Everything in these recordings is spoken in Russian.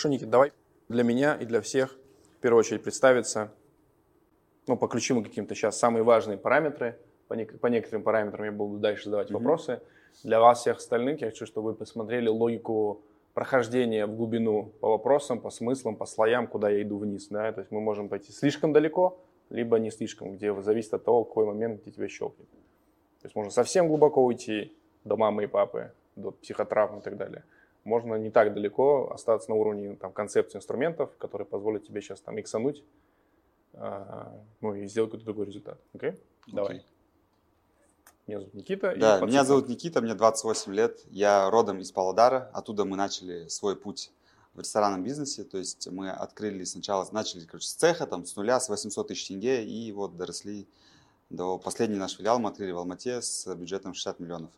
Хорошо, Никит, давай для меня и для всех в первую очередь представиться, ну, по ключевым каким-то сейчас самые важные параметры. По, не, по некоторым параметрам я буду дальше задавать mm-hmm. вопросы. Для вас всех остальных я хочу, чтобы вы посмотрели логику прохождения в глубину по вопросам, по смыслам, по слоям, куда я иду вниз. Да? То есть мы можем пойти слишком далеко, либо не слишком, где зависит от того, какой момент, где тебя щелкнет. То есть можно совсем глубоко уйти до мамы и папы, до психотравм и так далее. Можно не так далеко остаться на уровне там, концепции инструментов, которые позволят тебе сейчас там иксануть, а, ну и сделать какой-то другой результат. Окей? Okay? Okay. Давай. Меня зовут Никита. Да, меня зовут Никита, мне 28 лет. Я родом из Павлодара. Оттуда мы начали свой путь в ресторанном бизнесе. То есть мы открыли сначала, начали короче, с цеха, там, с нуля, с 800 тысяч тенге, и вот доросли до последний наш филиал мы открыли в Алмате с бюджетом 60 миллионов.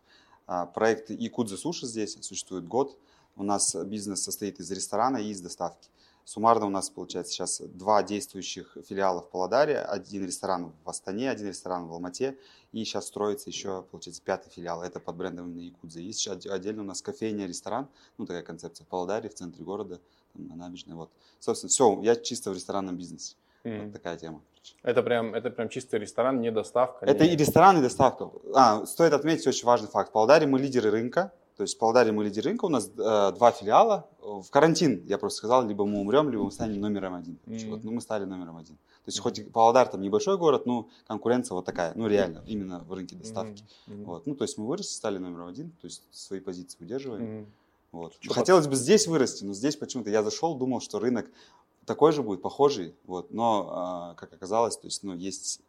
А, проект Якудза Суши здесь существует год. У нас бизнес состоит из ресторана и из доставки. Суммарно у нас получается сейчас два действующих филиала в Павлодаре, один ресторан в Астане, один ресторан в Алмате, и сейчас строится еще, получается, пятый филиал, это под брендом именно Якудза. Есть еще отдельно у нас кофейня, ресторан, ну такая концепция, в Павлодаре, в центре города, там, на набережной, вот. Собственно, все, я чисто в ресторанном бизнесе. Mm. Вот такая тема. Это прям, это прям чистый ресторан, не доставка. Это не... и ресторан, и доставка. А, стоит отметить очень важный факт. В Павлодаре мы лидеры рынка, то есть в Павлодаре мы лидер рынка, у нас э, два филиала. В карантин, я просто сказал, либо мы умрем, либо мы станем номером один. Mm-hmm. Вот, ну, мы стали номером один. То есть mm-hmm. хоть Павлодар там небольшой город, но конкуренция вот такая, ну реально, именно в рынке доставки. Mm-hmm. Вот, ну то есть мы выросли, стали номером один, то есть свои позиции удерживаем. Mm-hmm. Вот. Хотелось бы здесь вырасти, но здесь почему-то я зашел, думал, что рынок такой же будет, похожий, вот, но, э, как оказалось, то есть, ну, есть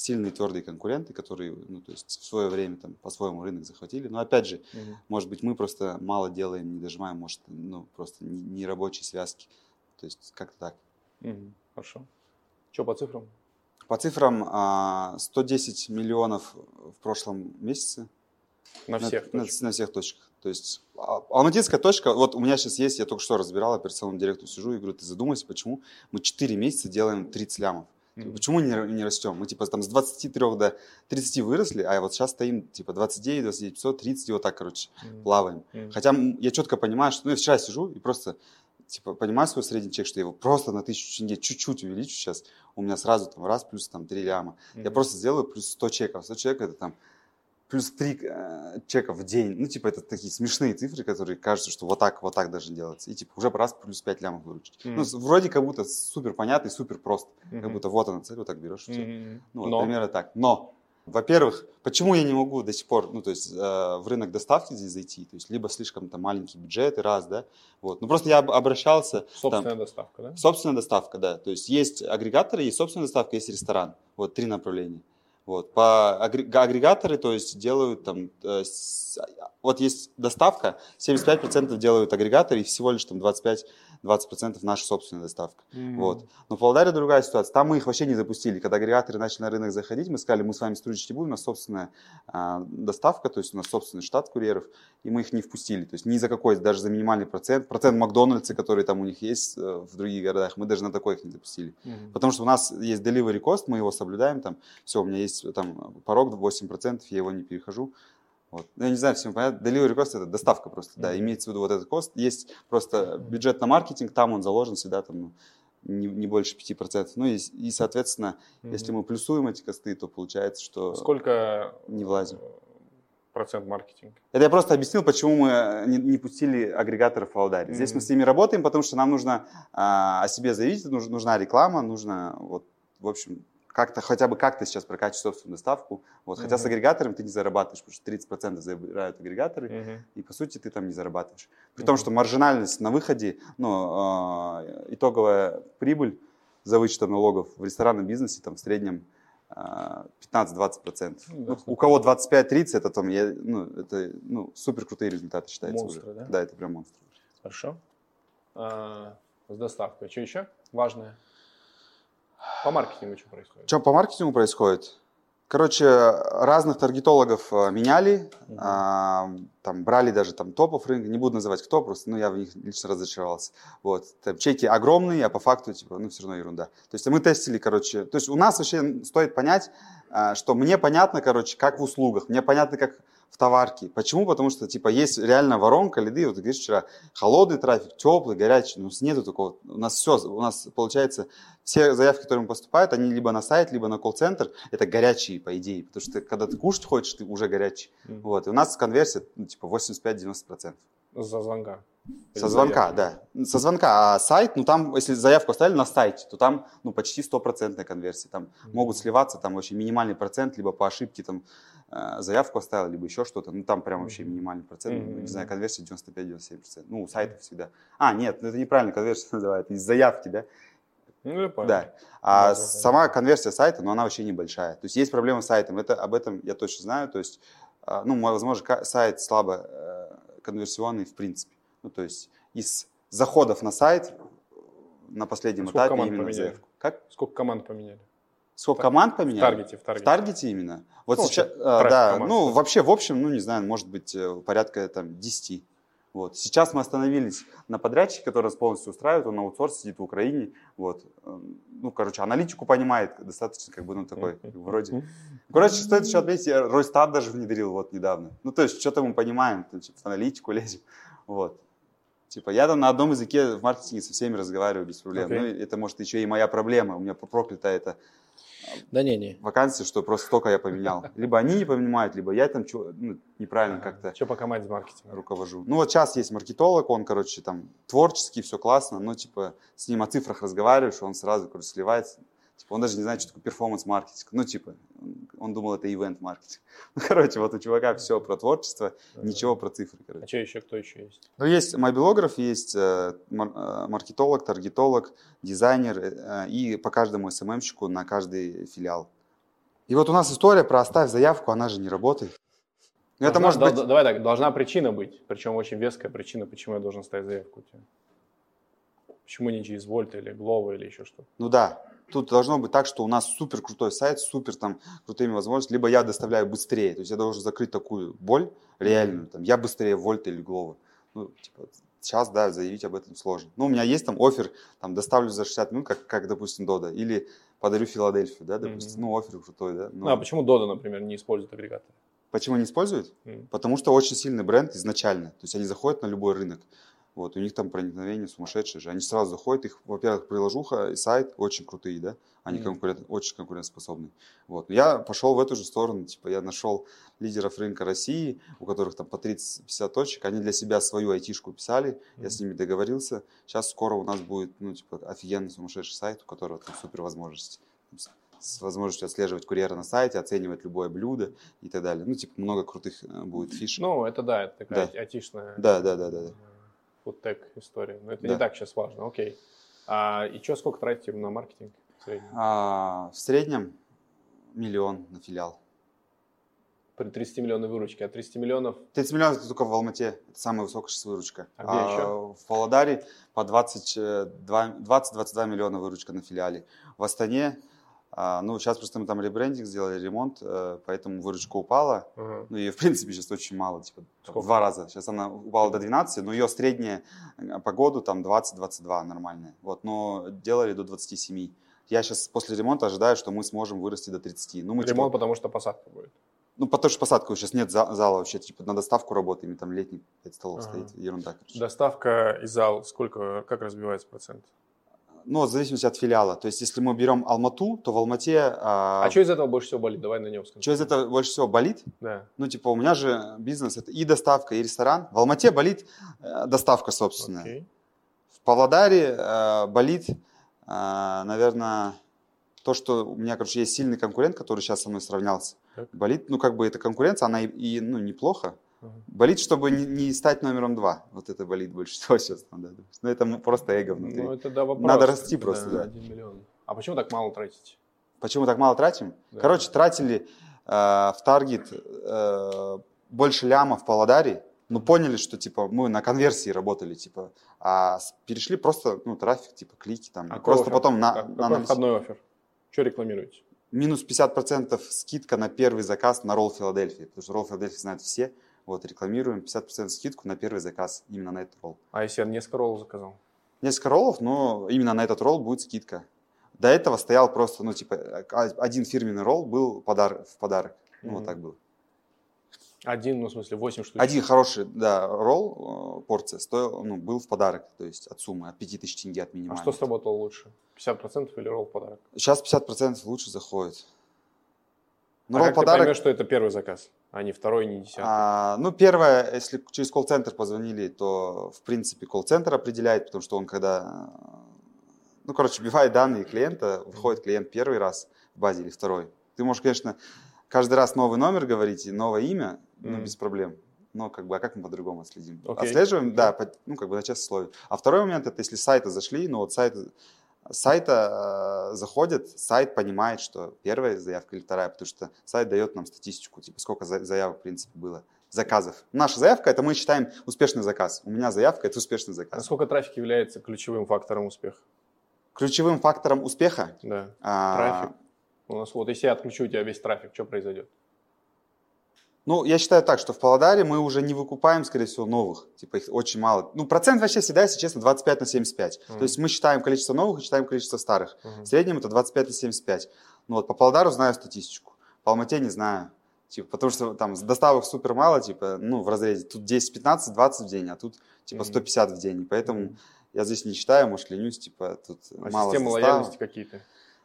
сильные твердые конкуренты, которые, ну, то есть в свое время там по-своему рынок захватили. Но опять же, угу. может быть, мы просто мало делаем, не дожимаем, может, ну, просто не, не рабочие связки. То есть как-то так. Угу. Хорошо. Что по цифрам? По цифрам 110 а, миллионов в прошлом месяце. На всех на, на, на всех точках. То есть а, алматинская точка, вот у меня сейчас есть, я только что разбирал, операционному директору сижу и говорю, ты задумайся, почему мы 4 месяца делаем 30 лямов. Почему не, не растем? Мы типа там с 23 до 30 выросли, а вот сейчас стоим типа 29, 29, 500, 30 и вот так, короче, mm-hmm. плаваем. Mm-hmm. Хотя я четко понимаю, что ну, я вчера сижу и просто типа понимаю свой средний чек, что я его просто на тысячу тенге чуть-чуть увеличу сейчас, у меня сразу там раз плюс там 3 ляма. Mm-hmm. Я просто сделаю плюс 100 чеков. 100 чеков это там плюс 3 э, чека в день. Ну, типа, это такие смешные цифры, которые кажутся, что вот так, вот так должны делаться. И, типа, уже раз плюс 5 лямов выручить. Mm-hmm. Ну, вроде как будто супер понятно и супер просто. Mm-hmm. Как будто вот она цель, вот так берешь. Mm-hmm. Ну, вот, Но. примерно так. Но, во-первых, почему я не могу до сих пор, ну, то есть, э, в рынок доставки здесь зайти? То есть, либо слишком там маленький бюджет, и раз, да? Вот. Ну, просто я обращался... Собственная там, доставка, да? Собственная доставка, да. То есть, есть агрегаторы, есть собственная доставка, есть ресторан. Вот, три направления. Вот. По агрегаторы, то есть делают там, э, вот есть доставка, 75% делают агрегаторы и всего лишь там 25 20% наша собственная доставка. Mm-hmm. Вот. Но в Павлодаре другая ситуация. Там мы их вообще не запустили. Когда агрегаторы начали на рынок заходить, мы сказали, мы с вами сотрудничать не будем, у нас собственная а, доставка, то есть у нас собственный штат курьеров, и мы их не впустили. То есть ни за какой, даже за минимальный процент. Процент Макдональдса, который там у них есть э, в других городах, мы даже на такой их не запустили. Mm-hmm. Потому что у нас есть delivery cost, мы его соблюдаем, там, все, у меня есть там порог 8%, я его не перехожу. Вот. Ну, я не знаю, всем понятно. Delivery cost это доставка просто, mm-hmm. да, имеется в виду вот этот кост. Есть просто бюджет на маркетинг, там он заложен всегда там, ну, не, не больше 5%. Ну и, и соответственно, mm-hmm. если мы плюсуем эти косты, то получается, что Сколько не влазим. Процент маркетинга. Это я просто объяснил, почему мы не, не пустили агрегаторов в Алдаре. Mm-hmm. Здесь мы с ними работаем, потому что нам нужно а, о себе заявить, нужна реклама, нужно, вот, в общем, как-то хотя бы как-то сейчас прокачивать собственную доставку. Вот. Uh-huh. Хотя с агрегатором ты не зарабатываешь, потому что 30% забирают агрегаторы, uh-huh. и по сути ты там не зарабатываешь. При uh-huh. том, что маржинальность на выходе, ну, э, итоговая прибыль за вычетом налогов в ресторанном бизнесе там в среднем э, 15-20%. Ну, у кого 25-30, это там, я, ну, это ну, супер крутые результаты считаются Монстры, уже. Да? да, это прям монстры. Хорошо. А, с доставкой. Что еще важное? По маркетингу что происходит? Что по маркетингу происходит? Короче, разных таргетологов э, меняли, угу. а, там брали даже там топов рынка, не буду называть кто, просто, ну, я в них лично разочаровался. Вот, там чеки огромные, а по факту, типа, ну, все равно ерунда. То есть мы тестили, короче, то есть у нас вообще стоит понять, а, что мне понятно, короче, как в услугах, мне понятно, как в товарке. Почему? Потому что, типа, есть реально воронка лиды, вот ты говоришь вчера, холодный трафик, теплый, горячий, у нас нету такого, у нас все, у нас получается, все заявки, которые поступают, они либо на сайт, либо на колл-центр, это горячие, по идее, потому что когда ты кушать хочешь, ты уже горячий. Mm. Вот, и у нас конверсия, ну, типа, 85-90%. За звонка. Со звонка, да. Со звонка. А сайт, ну там, если заявку оставили на сайте, то там ну, почти стопроцентная конверсия. Там mm-hmm. могут сливаться, там вообще минимальный процент, либо по ошибке там э, заявку оставил, либо еще что-то. Ну там прям вообще минимальный процент. Mm-hmm. Не знаю, конверсия 95-97%. Ну, у сайтов всегда. А, нет, ну, это неправильно конверсия называют, из заявки, да. Ну, я понял. Да. А да, сама конверсия сайта, ну, она вообще небольшая. То есть есть проблема с сайтом. Это, об этом я точно знаю. То есть, а, ну, возможно, сайт слабо э, конверсионный в принципе. Ну, то есть из заходов на сайт на последнем Сколько этапе именно поменяли? заявку. Как? Сколько команд поменяли? Сколько команд поменяли? В таргете, в таргете. В таргете именно. Вот ну, сейчас, а, да, команд, ну, вообще, в общем, ну, не знаю, может быть, э, порядка там 10. Вот. Сейчас мы остановились на подрядчике, который нас полностью устраивает, он на аутсорс сидит в Украине. Вот. Ну, короче, аналитику понимает достаточно, как бы, ну, такой, вроде. Короче, стоит еще отметить, я Ройстат даже внедрил вот недавно. Ну, то есть, что-то мы понимаем, в аналитику лезем. Вот. Типа, я там на одном языке в маркетинге со всеми разговариваю без проблем. Okay. Ну, это, может, еще и моя проблема. У меня проклята это да не, не. вакансия, что просто столько я поменял. Либо они не понимают, либо я там ну, неправильно как-то Что по команде маркетинга? руковожу. Ну вот сейчас есть маркетолог, он, короче, там творческий, все классно, но типа с ним о цифрах разговариваешь, он сразу, короче, сливается. Типа, он даже не знает, что такое перформанс-маркетинг. Ну, типа, он думал, это ивент-маркетинг. Ну, короче, вот у чувака все про творчество, ничего про цифры, короче. А что еще, кто еще есть? Ну, есть мобилограф, есть э, э, маркетолог, таргетолог, дизайнер э, и по каждому СММщику на каждый филиал. И вот у нас история про оставь заявку, она же не работает. Ну, должна, это может быть... Давай так, должна причина быть, причем очень веская причина, почему я должен ставить заявку у тебя. Почему не через Вольт или Глова или еще что-то? Ну да, тут должно быть так, что у нас супер крутой сайт, супер там крутыми возможностями, либо я доставляю быстрее, то есть я должен закрыть такую боль реальную, там, я быстрее Вольт или Глова. Ну, типа, сейчас, да, заявить об этом сложно. Ну, у меня есть там офер, там, доставлю за 60 минут, как, как допустим, Дода, или подарю Филадельфию, да, допустим, mm-hmm. ну, офер крутой, да. Но... Ну, а почему Дода, например, не использует агрегатор? Почему не используют? Mm-hmm. Потому что очень сильный бренд изначально, то есть они заходят на любой рынок. Вот, у них там проникновение сумасшедшее же. Они сразу заходят, их, во-первых, приложуха и сайт очень крутые, да, они mm. конкурент, очень конкурентоспособные. Вот. Я пошел в эту же сторону, типа я нашел лидеров рынка России, у которых там по 30-50 точек, они для себя свою айтишку писали, mm. я с ними договорился. Сейчас скоро у нас будет, ну, типа, офигенный сумасшедший сайт, у которого там супер возможности с возможностью отслеживать курьера на сайте, оценивать любое блюдо и так далее. Ну, типа, много крутых э, будет фишек. Ну, это да, это такая да. айтишная... Да, да, да, да. да фудтек история. Но это да. не так сейчас важно, окей. А, и что, сколько тратите на маркетинг в среднем? А, в среднем миллион на филиал. При 30 миллионов выручки, а 30 миллионов? 30 миллионов это только в Алмате, это самая высокая сейчас выручка. А где а, еще? В Павлодаре по 20-22 миллиона выручка на филиале. В Астане а, ну, сейчас просто мы там ребрендинг сделали, ремонт, э, поэтому выручка упала. Uh-huh. Ну, и в принципе сейчас очень мало, типа Сколько? два раза. Сейчас она упала до 12, но ее средняя э, по году там 20-22 нормальная. Вот, но делали до 27. Я сейчас после ремонта ожидаю, что мы сможем вырасти до 30. Ну, мы, Ремонт, типа, потому что посадка будет. Ну, потому что посадка сейчас нет зала вообще, типа на доставку работаем, и там летний 5 столов ага. стоит, ерунда, короче. Доставка и зал, сколько, как разбивается процент? Ну, в зависимости от филиала. То есть, если мы берем Алмату, то в Алмате... А, а что из этого больше всего болит? Давай на нем скажем. Что из этого больше всего болит? Да. Ну, типа, у меня же бизнес, это и доставка, и ресторан. В Алмате болит э, доставка собственная. Okay. В Павлодаре э, болит, э, наверное, то, что у меня, короче, есть сильный конкурент, который сейчас со мной сравнялся. Так. Болит, ну, как бы эта конкуренция, она и, и ну, неплохо. Болит, чтобы не, стать номером два. Вот это болит больше всего сейчас. Надо. Ну, это просто эго внутри. Ну, это да, вопрос. Надо расти просто, да. Один миллион. А почему так мало тратите? Почему так мало тратим? Да. Короче, тратили э, в таргет э, больше ляма в Павлодаре, но поняли, что типа мы на конверсии работали, типа, а перешли просто, ну, трафик, типа, клики там. А просто офер? потом на, как, на какой входной офер? Что рекламируете? Минус 50% скидка на первый заказ на ролл Филадельфии, потому что ролл Филадельфии знают все. Вот, рекламируем 50% скидку на первый заказ именно на этот ролл. А если я несколько роллов заказал? Несколько роллов, но именно на этот ролл будет скидка. До этого стоял просто, ну, типа, один фирменный ролл был подар в подарок. Ну, mm-hmm. вот так было. Один, ну, в смысле, 8 штук. Один хороший, да, ролл, э, порция, стоил, ну, был в подарок, то есть от суммы, от 5000 тенге от А минимальной. что сработало лучше? 50% или ролл в подарок? Сейчас 50% лучше заходит. Ну, а как подарок, ты поймешь, что это первый заказ, а не второй, не десятый? а, ну, первое, если через колл-центр позвонили, то, в принципе, колл-центр определяет, потому что он когда, э, ну, короче, вбивает данные клиента, выходит клиент первый раз в базе или второй. Ты можешь, конечно, каждый раз новый номер говорить и новое имя, ну, Мгм. без проблем. Но как бы, а как мы по-другому отследим? Окей. Отслеживаем, да, по- ну, как бы на честном слове. А второй момент, это если с сайта зашли, ну, вот сайт, сайта э, заходит, сайт понимает, что первая заявка или вторая, потому что сайт дает нам статистику, типа, сколько за- заявок, в принципе, было, заказов. Наша заявка, это мы считаем успешный заказ. У меня заявка, это успешный заказ. Насколько трафик является ключевым фактором успеха? Ключевым фактором успеха Да. а, Трафик. У нас вот, если я отключу у тебя весь трафик, что произойдет? Ну, я считаю так, что в Павлодаре мы уже не выкупаем, скорее всего, новых. Типа их очень мало. Ну, процент вообще всегда, если честно, 25 на 75. Мгм. То есть мы считаем количество новых и считаем количество старых. Мгм. В среднем это 25 на 75. Ну вот по Павлодару знаю статистику. По Алмате не знаю. Типа, потому что там доставок супер мало, типа, ну, в разрезе. Тут 10, 15, 20 в день, а тут типа Мгм. 150 в день. И поэтому Мгм. я здесь не считаю, может, ленюсь, типа, тут А мало доставок. лояльности какие-то?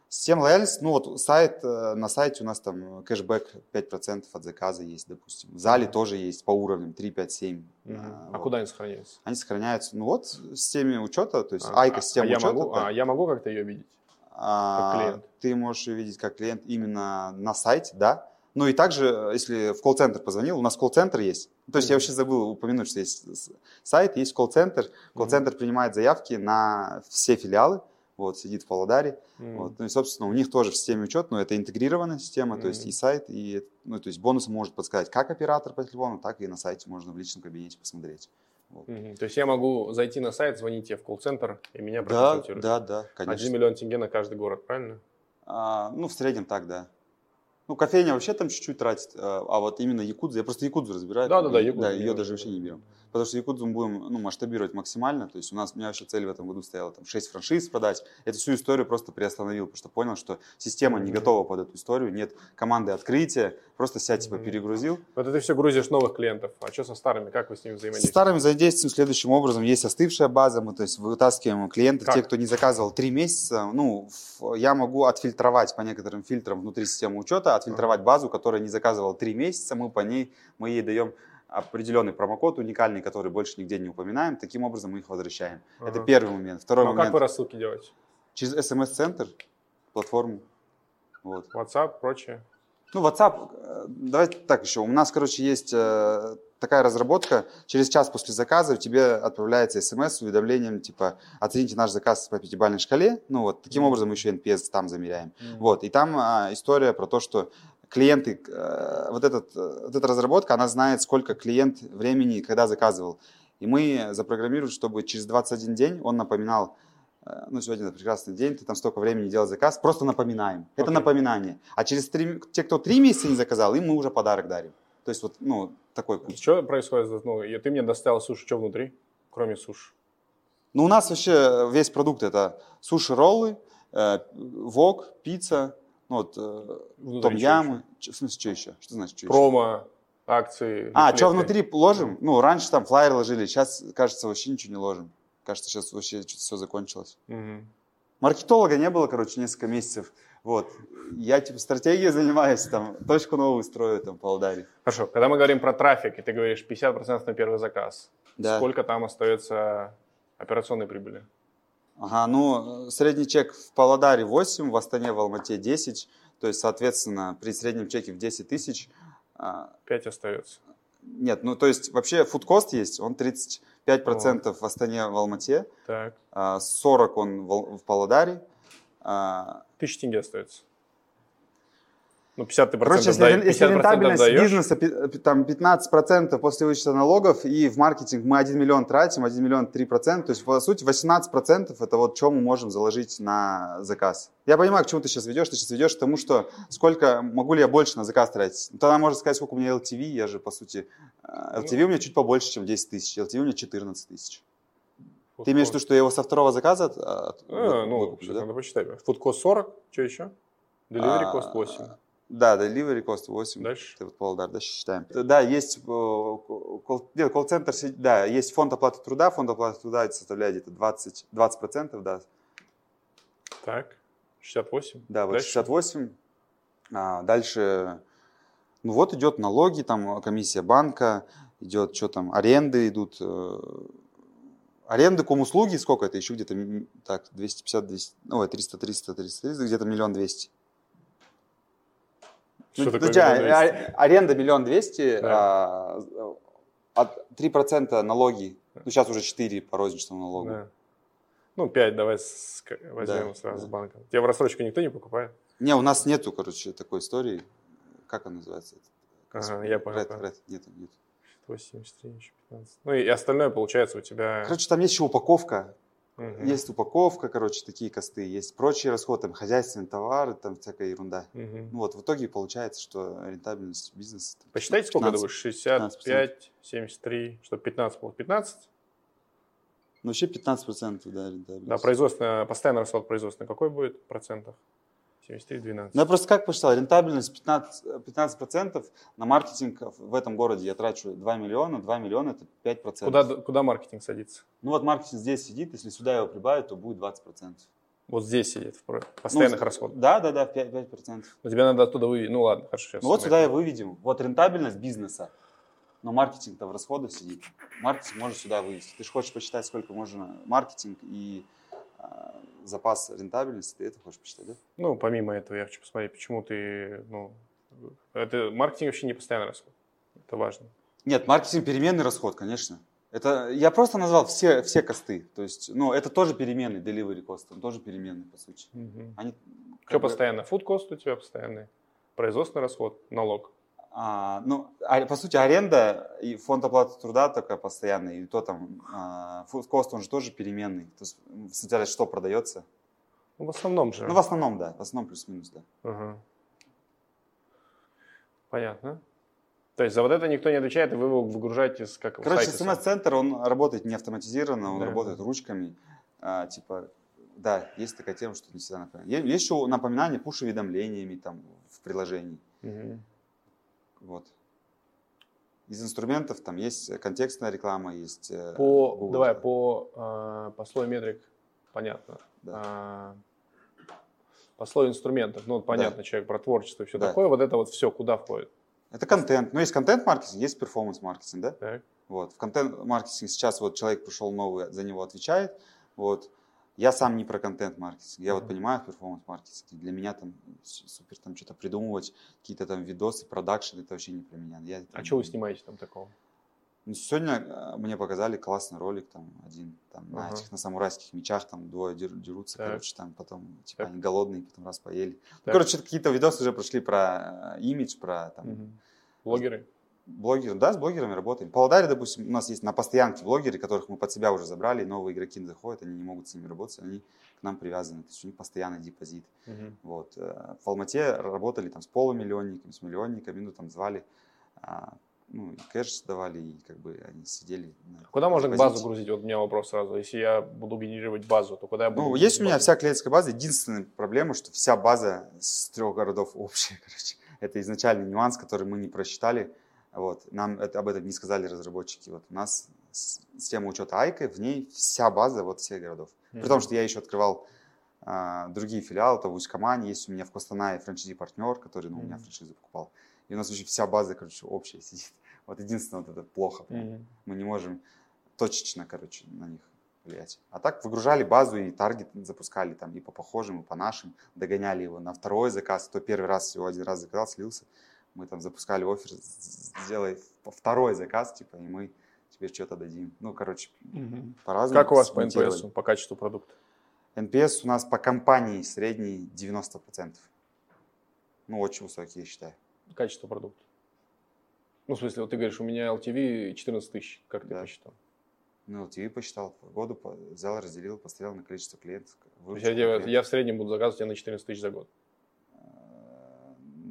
Система лояльности, ну вот сайт, э, на сайте у нас там кэшбэк 5% от заказа есть, допустим. В зале тоже есть по уровням 3, 5, 7. Мгм. А, А вот. куда они сохраняются? Они сохраняются, ну вот в системе учета, то есть А, Айка а- система а я учета. могу, да. а я могу как-то ее видеть? А, Как клиент. Ты можешь ее видеть как клиент именно на сайте, да. Ну и также, если в колл-центр позвонил, у нас колл-центр есть. То есть я Мгм. вообще забыл упомянуть, что есть сайт, есть колл-центр. Колл-центр принимает заявки на все филиалы. Вот, сидит в Павлодаре. М. Вот. Ну и, собственно, у них тоже в системе учет, но это интегрированная система, то есть и сайт, и, ну, то есть бонусы может подсказать как оператор по телефону, так и на сайте можно в личном кабинете посмотреть. Вот. Мгм. То есть я могу зайти на сайт, звонить тебе в колл-центр, и меня Да, проконсультируют? да, да, Один конечно. миллион тенге на каждый город, правильно? А, ну, в среднем так, да. Ну, кофейня вообще там чуть-чуть тратит, а а вот именно якудзу, я просто якудзу разбираю. Да, да, да, Якудзу Да, ее даже вообще не берем. Потому что якудзу мы будем ну, масштабировать максимально. То есть у нас, у меня вообще цель в этом году стояла там 6 франшиз продать. Эту всю историю просто приостановил, потому что понял, что система не готова под эту историю, нет команды открытия, просто себя типа перегрузил. Вот ты все грузишь новых клиентов. А что со старыми? Как вы с ними С взаимодействуете? старыми взаимодействуем следующим образом. Есть остывшая база, мы то есть вытаскиваем клиентов, Как? те, кто не заказывал три месяца. Ну, я могу отфильтровать по некоторым фильтрам внутри системы учета, отфильтровать базу, которая не заказывала три месяца. Мы по ней, мы ей даем определенный промокод уникальный, который больше нигде не упоминаем. Таким образом мы их возвращаем. Это Ага. первый момент. Второй Ну, а как момент. вы рассылки делаете? Через смс-центр, платформу. Вот. WhatsApp, прочее? Ну, WhatsApp, э, давайте так еще. У нас, короче, есть э, такая разработка. Через час после заказа тебе отправляется смс с уведомлением, типа, оцените наш заказ по пятибалльной шкале. Ну, вот, таким Мгм. образом мы еще NPS там замеряем. Вот, и там а, история про то, что клиенты, э, вот, этот, э, вот эта разработка, она знает, сколько клиент времени, когда заказывал. И мы запрограммируем, чтобы через 21 день он напоминал, э, ну, сегодня прекрасный день, ты там столько времени делал заказ, просто напоминаем. Это Окей. напоминание. А через три, те, кто три месяца не заказал, им мы уже подарок дарим. То есть вот, ну, такой путь. Что происходит? Ну, ты мне доставил суши, что внутри? Кроме суши. Ну, у нас вообще весь продукт это суши-роллы, э, вок, пицца, ну, вот, э. Чё- В смысле, что еще? Что значит, что еще? Промо, акции. А, что внутри ложим? Ну, раньше там флайер ложили, сейчас, кажется, вообще ничего не ложим. Кажется, сейчас вообще что-то все закончилось. Мгм. Маркетолога не было, короче, несколько месяцев. Вот. Я, типа, стратегией занимаюсь, там, точку новую строю, там, по Алдаре. Хорошо, когда мы говорим про трафик, и ты говоришь 50% на первый заказ, Да. сколько там остается операционной прибыли? Ага, ну, средний чек в Павлодаре 8, в Астане, в Алмате 10. То есть, соответственно, при среднем чеке в 10 тысяч... а, 5 остается. Нет, ну, то есть, вообще, фудкост есть, он 35% в Астане, в Алмате, Так. а, 40 он в, в Павлодаре, Тысяча тенге остается. Ну, 50 ты Короче, если, дай- если 50% рентабельность даешь, бизнеса там 15% после вычета налогов, и в маркетинг мы 1 миллион тратим, 1 миллион 3%, то есть, по сути, 18% это вот что мы можем заложить на заказ. Я понимаю, к чему ты сейчас ведешь. Ты сейчас ведешь к тому, что сколько, могу ли я больше на заказ тратить. Ну, Тогда можно сказать, сколько у меня LTV, я же, по сути, э, LTV у меня чуть побольше, чем 10 тысяч, LTV у меня 14 тысяч. Ты имеешь в виду, что я его со второго заказа от- А, ну, выкуплю, да? надо посчитать. Фудкост 40, что еще? Delivery А, кост 8. Да, delivery cost 8. Дальше? Это вот Павлодар, да, считаем. Да, есть, э, колл-центр, да, есть фонд оплаты труда, фонд оплаты труда составляет где-то 20, 20%, да, Так, 68. да, вот Дальше? 68. А, дальше, ну вот идет налоги, там комиссия банка, идет, что там, аренды идут, аренда ком-услуги, сколько это? Еще где-то, так, 250, 200, ну 300, 300, 300, 300 где-то миллион двести. Что ну, такое тебя, аренда миллион двести, да. а, 3% налоги, ну сейчас уже 4 по розничному налогу. Да. Ну, 5 давай с, возьмем да, сразу да. с банка. Тебе в рассрочку никто не покупает? Не, у нас нету, короче, такой истории. Как она называется? Ага, я понял. Ред, ред, нет, нет. 173, еще 15. Ну и остальное получается у тебя... Короче, там есть еще упаковка. Угу. Есть упаковка, короче, такие косты, есть прочие расходы, там хозяйственные товары, там всякая ерунда. Угу. Ну вот, в итоге получается, что рентабельность бизнеса... Там, Посчитайте, 15, сколько это будет? 65, 73, что 15 было? 15? Ну, вообще 15%, да, рентабельность. Да, производственная, постоянный расход производственный какой будет в процентах? 73, 12. Ну, я просто как посчитал, рентабельность 15%, 15% на маркетинг в этом городе я трачу 2 миллиона, 2 миллиона это 5%. Куда, куда маркетинг садится? Ну вот маркетинг здесь сидит, если сюда его прибавить, то будет 20%. Вот здесь сидит, в про- постоянных Ну, расходах. Да, да, да, 5%. 5%. Но тебе надо оттуда вывести. Ну ладно, хорошо, сейчас. Ну вот сюда и выведем. Вот рентабельность бизнеса. Но маркетинг-то в расходах сидит. Маркетинг можно сюда вывести. Ты же хочешь посчитать, сколько можно маркетинг и запас рентабельности, ты это хочешь посчитать, да? Ну, помимо этого, я хочу посмотреть, почему ты, ну, это маркетинг вообще не постоянный расход. Это важно. Нет, маркетинг переменный расход, конечно. Это я просто назвал все, все косты. То есть, ну, это тоже переменный delivery cost, он тоже переменный, по сути. Они, как Что бы, постоянно? Food cost у тебя постоянный, производственный расход, налог. А, ну, а, по сути, аренда и фонд оплаты труда только постоянный, и то там а, cost, он же тоже переменный. То есть, м, смотря что продается. Ну, в основном же. Ну, в основном, да, в основном плюс-минус, да. Ага. Понятно. То есть за вот это никто не отвечает, и вы его выгружаете с как Короче, смс-центр, он работает не автоматизированно, он Да. работает ручками. А, типа, да, есть такая тема, что не всегда напоминает. Е- Есть еще напоминание пуш-уведомлениями там в приложении. Мгм. Вот. Из инструментов там есть контекстная реклама, есть э, По, Google. давай, по, а, по слою метрик, понятно. Да. А, по слою инструментов, ну, вот понятно, человек про творчество и все Да. такое, вот это вот все куда входит? Это контент. Ну, есть контент-маркетинг, есть перформанс-маркетинг, да? Так. Вот. В контент-маркетинг сейчас вот человек пришел новый, за него отвечает. Вот. Я сам не про контент-маркетинг. Я вот понимаю performance-маркетинг. Для меня там супер там что-то придумывать, какие-то там видосы, продакшн, это вообще не про меня. Я, А там, что вы снимаете там такого? Ну, сегодня э, мне показали классный ролик, там один там, на Ага. этих на самурайских мечах, там двое дер- дерутся, Так. короче, там потом типа Так. они голодные, потом раз поели. Ну, Так. короче, какие-то видосы уже прошли про э, имидж, про там, Мгм. Блогеры? Блогеры. Да, с блогерами работаем. Павлодаре, допустим, у нас есть на постоянке блогеры, которых мы под себя уже забрали, новые игроки заходят, они не могут с ними работать, они к нам привязаны, то есть у них постоянный депозит. Мгм. Вот. э, В Алмате работали там с полумиллионниками, с миллионниками, ну там звали, а, ну и кэш давали, и как бы они сидели. на Куда можно депозите. базу грузить? Вот у меня вопрос сразу. Если я буду генерировать базу, то куда я буду Ну, есть у меня базу? вся клиентская база. Единственная проблема, что вся база с трех городов общая, короче. Это изначальный нюанс, который мы не просчитали. Вот. Нам это, об этом не сказали разработчики. Вот у нас система учета Айка, в ней вся база вот всех городов. При Мгм. том, что я еще открывал а, другие филиалы, то в Усть-Камане есть у меня в Костанае франшизи-партнер, который ну, у меня франшизу покупал. И у нас вообще вся база, короче, общая сидит. Вот единственное, вот это плохо. Мгм. Мы не можем точечно, короче, на них влиять. А так выгружали базу и таргет запускали там и по похожим, и по нашим, догоняли его на второй заказ. Кто первый раз всего один раз заказал, слился, мы там запускали офер, сделай второй заказ, типа, и мы тебе что-то дадим. Ну, короче, Мгм. по-разному. Как у вас по. NPS, по качеству продукта? NPS у нас по компании средний 90%. Ну, очень высокий, я считаю. Качество продукта. Ну, в смысле, вот ты говоришь, у меня LTV 14 тысяч, как ты Да. посчитал? Ну, LTV посчитал, по году взял, разделил, посмотрел на количество клиентов. Я, я в среднем буду заказывать тебе на 14 тысяч за год.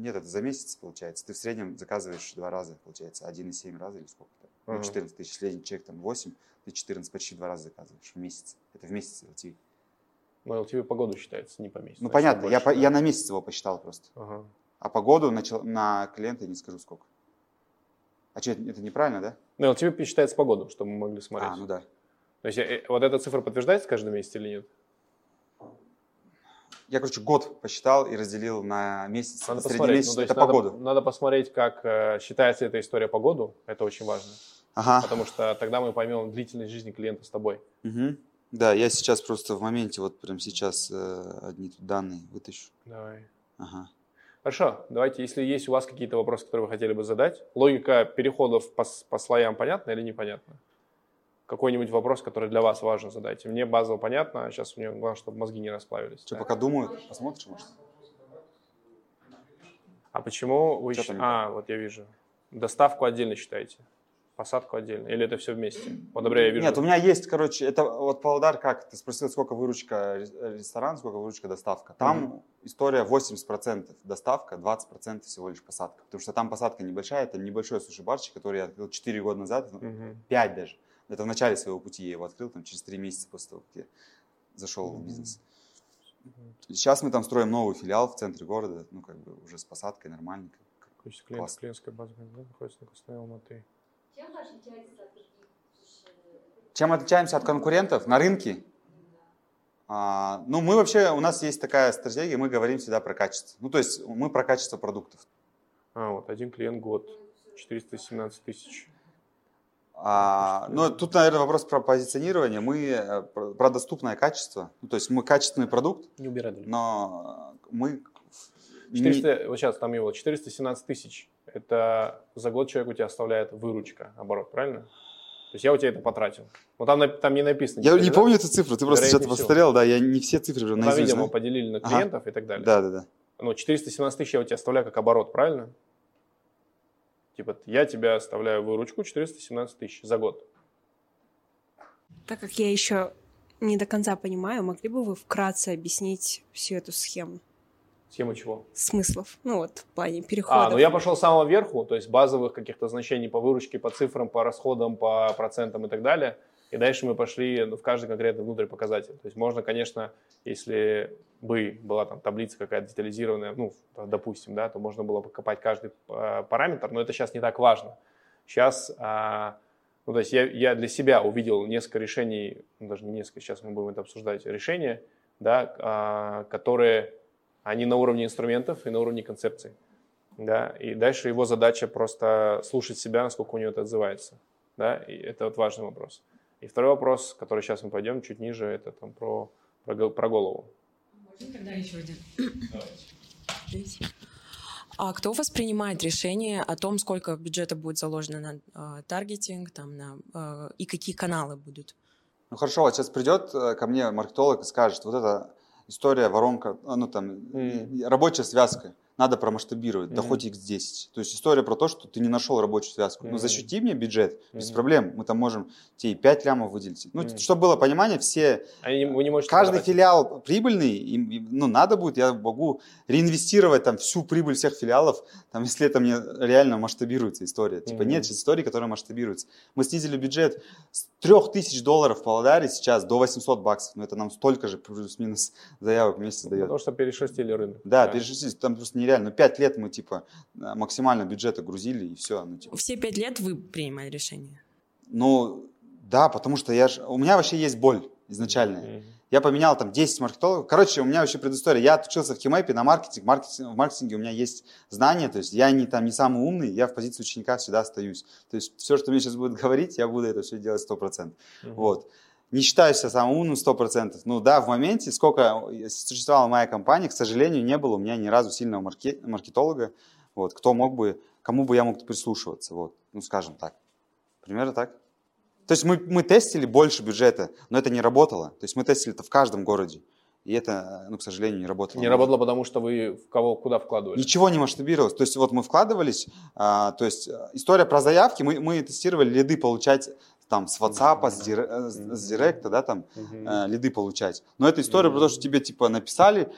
Нет, это за месяц получается. Ты в среднем заказываешь два раза, получается, 1,7 раза или сколько-то. Ну, Ага. 14 тысяч, средний чек там 8, ты 14, почти два раза заказываешь в месяц. Это в месяц LTV. Но LTV по году считается, не по месяцу. Ну, значит, понятно, я, больше, по- да? я на месяц его посчитал просто. Ага. А погоду на, чел- на клиента не скажу сколько. А что, это, это неправильно, да? Ну, LTV считается по году, чтобы мы могли смотреть. А, ну да. То есть э, вот эта цифра подтверждается каждый месяц или нет? Я, короче, год посчитал и разделил на месяц. Надо посмотреть. Ну, то есть это надо, погоду. надо посмотреть, как э, считается эта история по году. Это очень важно. Ага. Потому что тогда мы поймем длительность жизни клиента с тобой. Мгм. Да, я сейчас просто в моменте, вот прям сейчас э, одни тут данные вытащу. Давай. Ага. Хорошо, давайте, если есть у вас какие-то вопросы, которые вы хотели бы задать. Логика переходов по, по слоям понятна или непонятна? Какой-нибудь вопрос, который для вас важно задайте. Мне базово понятно, а сейчас мне главное, чтобы мозги не расплавились. Что, да? пока думают, посмотришь, может? А почему вы... Не А, вот я вижу. Доставку отдельно считаете? Посадку отдельно? Или это все вместе? Вот, добре, я вижу. Нет, у меня есть, короче, это вот Павлодар, как ты спросил, сколько выручка ре- ресторан, сколько выручка доставка. Там Мгм. история 80% доставка, 20% всего лишь посадка. Потому что там посадка небольшая, это небольшой суши-барчик, который я открыл 4 года назад, Мгм. 5 даже. Это в начале своего пути я его открыл, там через 3 месяца после того, как я зашел в бизнес. Сейчас мы там строим новый филиал в центре города, ну как бы уже с посадкой нормально. Количество клиентов, Классно. клиентская база да, находится на Красной Алматы. Чем вы отличаетесь от других суши? Чем отличаемся от конкурентов на рынке? А, ну, мы вообще, у нас есть такая стратегия, мы говорим всегда про качество. Ну, то есть мы про качество продуктов. А, вот один клиент год. 417 тысяч. А, ну, тут, наверное, вопрос про позиционирование. Мы э, про доступное качество. Ну, то есть мы качественный продукт, Не убирай дальше. но мы... не- 400, вот сейчас там его 417 тысяч. Это за год человек у тебя оставляет выручка, оборот, правильно? То есть я у тебя это потратил. Но там, там не написано. Я не да? помню эту цифру, ты просто всего. повторял, да, я не все цифры прям Ну, Там, наизусть видимо, поделили на Ага. клиентов и так далее. Да, да, да. Ну, 417 тысяч я у тебя оставляю как оборот, правильно? Типа, я тебя оставляю выручку 417 тысяч за год. Так как я еще не до конца понимаю, могли бы вы вкратце объяснить всю эту схему Схема чего? смыслов? Ну вот, в плане перехода. А, ну я пошел с самого верху, то есть базовых каких-то значений по выручке, по цифрам, по расходам, по процентам и так далее. И дальше мы пошли ну, в каждый конкретный внутренний показатель. То есть можно, конечно, если бы была там таблица какая-то детализированная, ну, допустим, да, то можно было бы копать каждый а, параметр, но это сейчас не так важно. Сейчас, а, ну, то есть я, я для себя увидел несколько решений, ну, даже не несколько, сейчас мы будем это обсуждать, решения, да, а, которые, они на уровне инструментов и на уровне концепций да, и дальше его задача просто слушать себя, насколько у него это отзывается, да, и это вот важный вопрос. И второй вопрос, который сейчас мы пойдем чуть ниже, это там про, про, про голову. Можно тогда еще один? А кто у вас принимает решение о том, сколько бюджета будет заложено на э, таргетинг, там, на, э, и какие каналы будут? Ну хорошо, вот сейчас придет э, ко мне маркетолог и скажет, вот эта история, воронка, а, ну там, и- рабочая связка, надо промасштабировать, да Мгм. хоть x10. То есть история про то, что ты не нашел рабочую связку. Ну Мгм. защити мне бюджет, без Мгм. проблем, мы там можем тебе и 5 лямов выделить. Ну, Мгм. чтобы было понимание, все, Они не- вы не можете каждый потратить. филиал прибыльный, им- им, ну надо будет, я могу реинвестировать там всю прибыль всех филиалов, там, если это мне реально масштабируется история. Типа Мгм. нет сейчас истории, которая масштабируется. Мы снизили бюджет с 3000 долларов в Павлодаре сейчас до 800 баксов. Но это нам столько же плюс-минус заявок в месяц дает. Потому что перешерстили рынок. Да, перешли, там просто нереально. Ну, 5 лет мы, типа, максимально бюджета грузили, и все. Ну, типа. Все пять лет вы принимали решение? ну, да, потому что я ж... у меня вообще есть боль изначальная. Мгм. Я поменял там 10 маркетологов. Короче, у меня вообще предыстория. Я отучился в Кимэпе на маркетинг. маркетинг. В маркетинге у меня есть знания. То есть я не, там, не самый умный, я в позиции ученика всегда остаюсь. То есть все, что мне сейчас будут говорить, я буду это все делать 100%. Мгм. Вот. Не считаю себя самым умным 100%. Ну да, в моменте, сколько существовала моя компания, к сожалению, не было у меня ни разу сильного марке- маркетолога, вот, кто мог бы, кому бы я мог прислушиваться, вот, ну скажем так. Примерно так. То есть мы, мы тестили больше бюджета, но это не работало. То есть мы тестили это в каждом городе. И это, ну, к сожалению, не работало. Не работало, потому что вы в кого куда вкладывали? Ничего не масштабировалось. То есть вот мы вкладывались, а, то есть э, история про заявки, мы, мы тестировали лиды получать там с WhatsApp, с, дир- э, с- Директа, да, там, Мгм. э, лиды получать. Но это история про то, что тебе типа написали,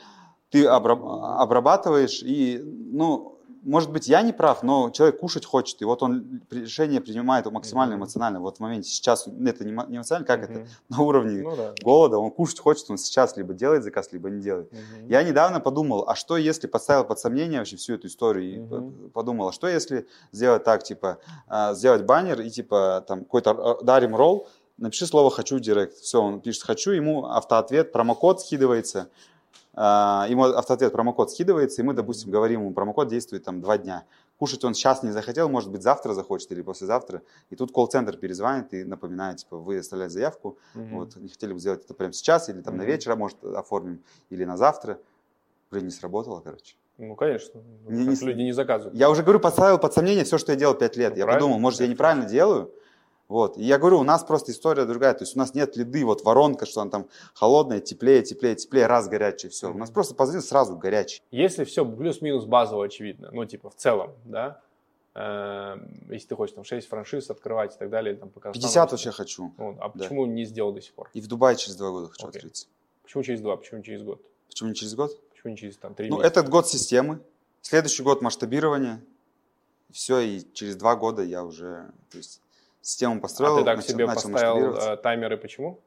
ты обра- обрабатываешь и, ну, может быть, я не прав, но человек кушать хочет, и вот он решение принимает максимально эмоционально. Вот в моменте сейчас это не мо- не эмоционально, как это? На уровне Ну да. голода, он кушать хочет, он сейчас либо делает заказ, либо не делает. Я недавно подумал, а что если поставил под сомнение вообще всю эту историю и подумал, а что если сделать так, типа, а, сделать баннер и типа там какой-то э, дарим ролл, напиши слово «хочу» в директ. Все, он пишет «хочу», ему автоответ, промокод скидывается, а, ему автоответ, промокод скидывается, и мы, допустим, говорим ему, промокод действует там два дня. Кушать он сейчас не захотел, может быть, завтра захочет или послезавтра. И тут колл-центр перезвонит и напоминает, типа, вы оставляете заявку, Мгм. вот, не хотели бы сделать это прямо сейчас, или там на Мгм. вечер, а может, оформим, или на завтра. Блин, не сработало, короче. Ну, конечно. Не- не люди не заказывают. Я уже говорю, подставил под сомнение все, что я делал пять лет. Ну, я правильно, подумал, может, я неправильно делаю. Вот. И я говорю, у нас просто история другая. То есть у нас нет лиды, вот воронка, что она там холодная, теплее, теплее, теплее, раз горячий, все. У нас просто позвонил сразу горячий. Если все плюс-минус базово очевидно, ну, типа, в целом, да, эм, если ты хочешь там 6 франшиз открывать и так далее, там по Казахстану 50 расти. вообще хочу. Вот, а Да. почему не сделал до сих пор? И в Дубае через два года хочу Окей. открыться. Почему через два, почему через год? Почему не через год? Почему не через там три Ну, месяца? этот год системы, следующий год масштабирования. Все, и через два года я уже, то есть, систему построил, а ты так начал- себе начал поставил э, таймеры, почему?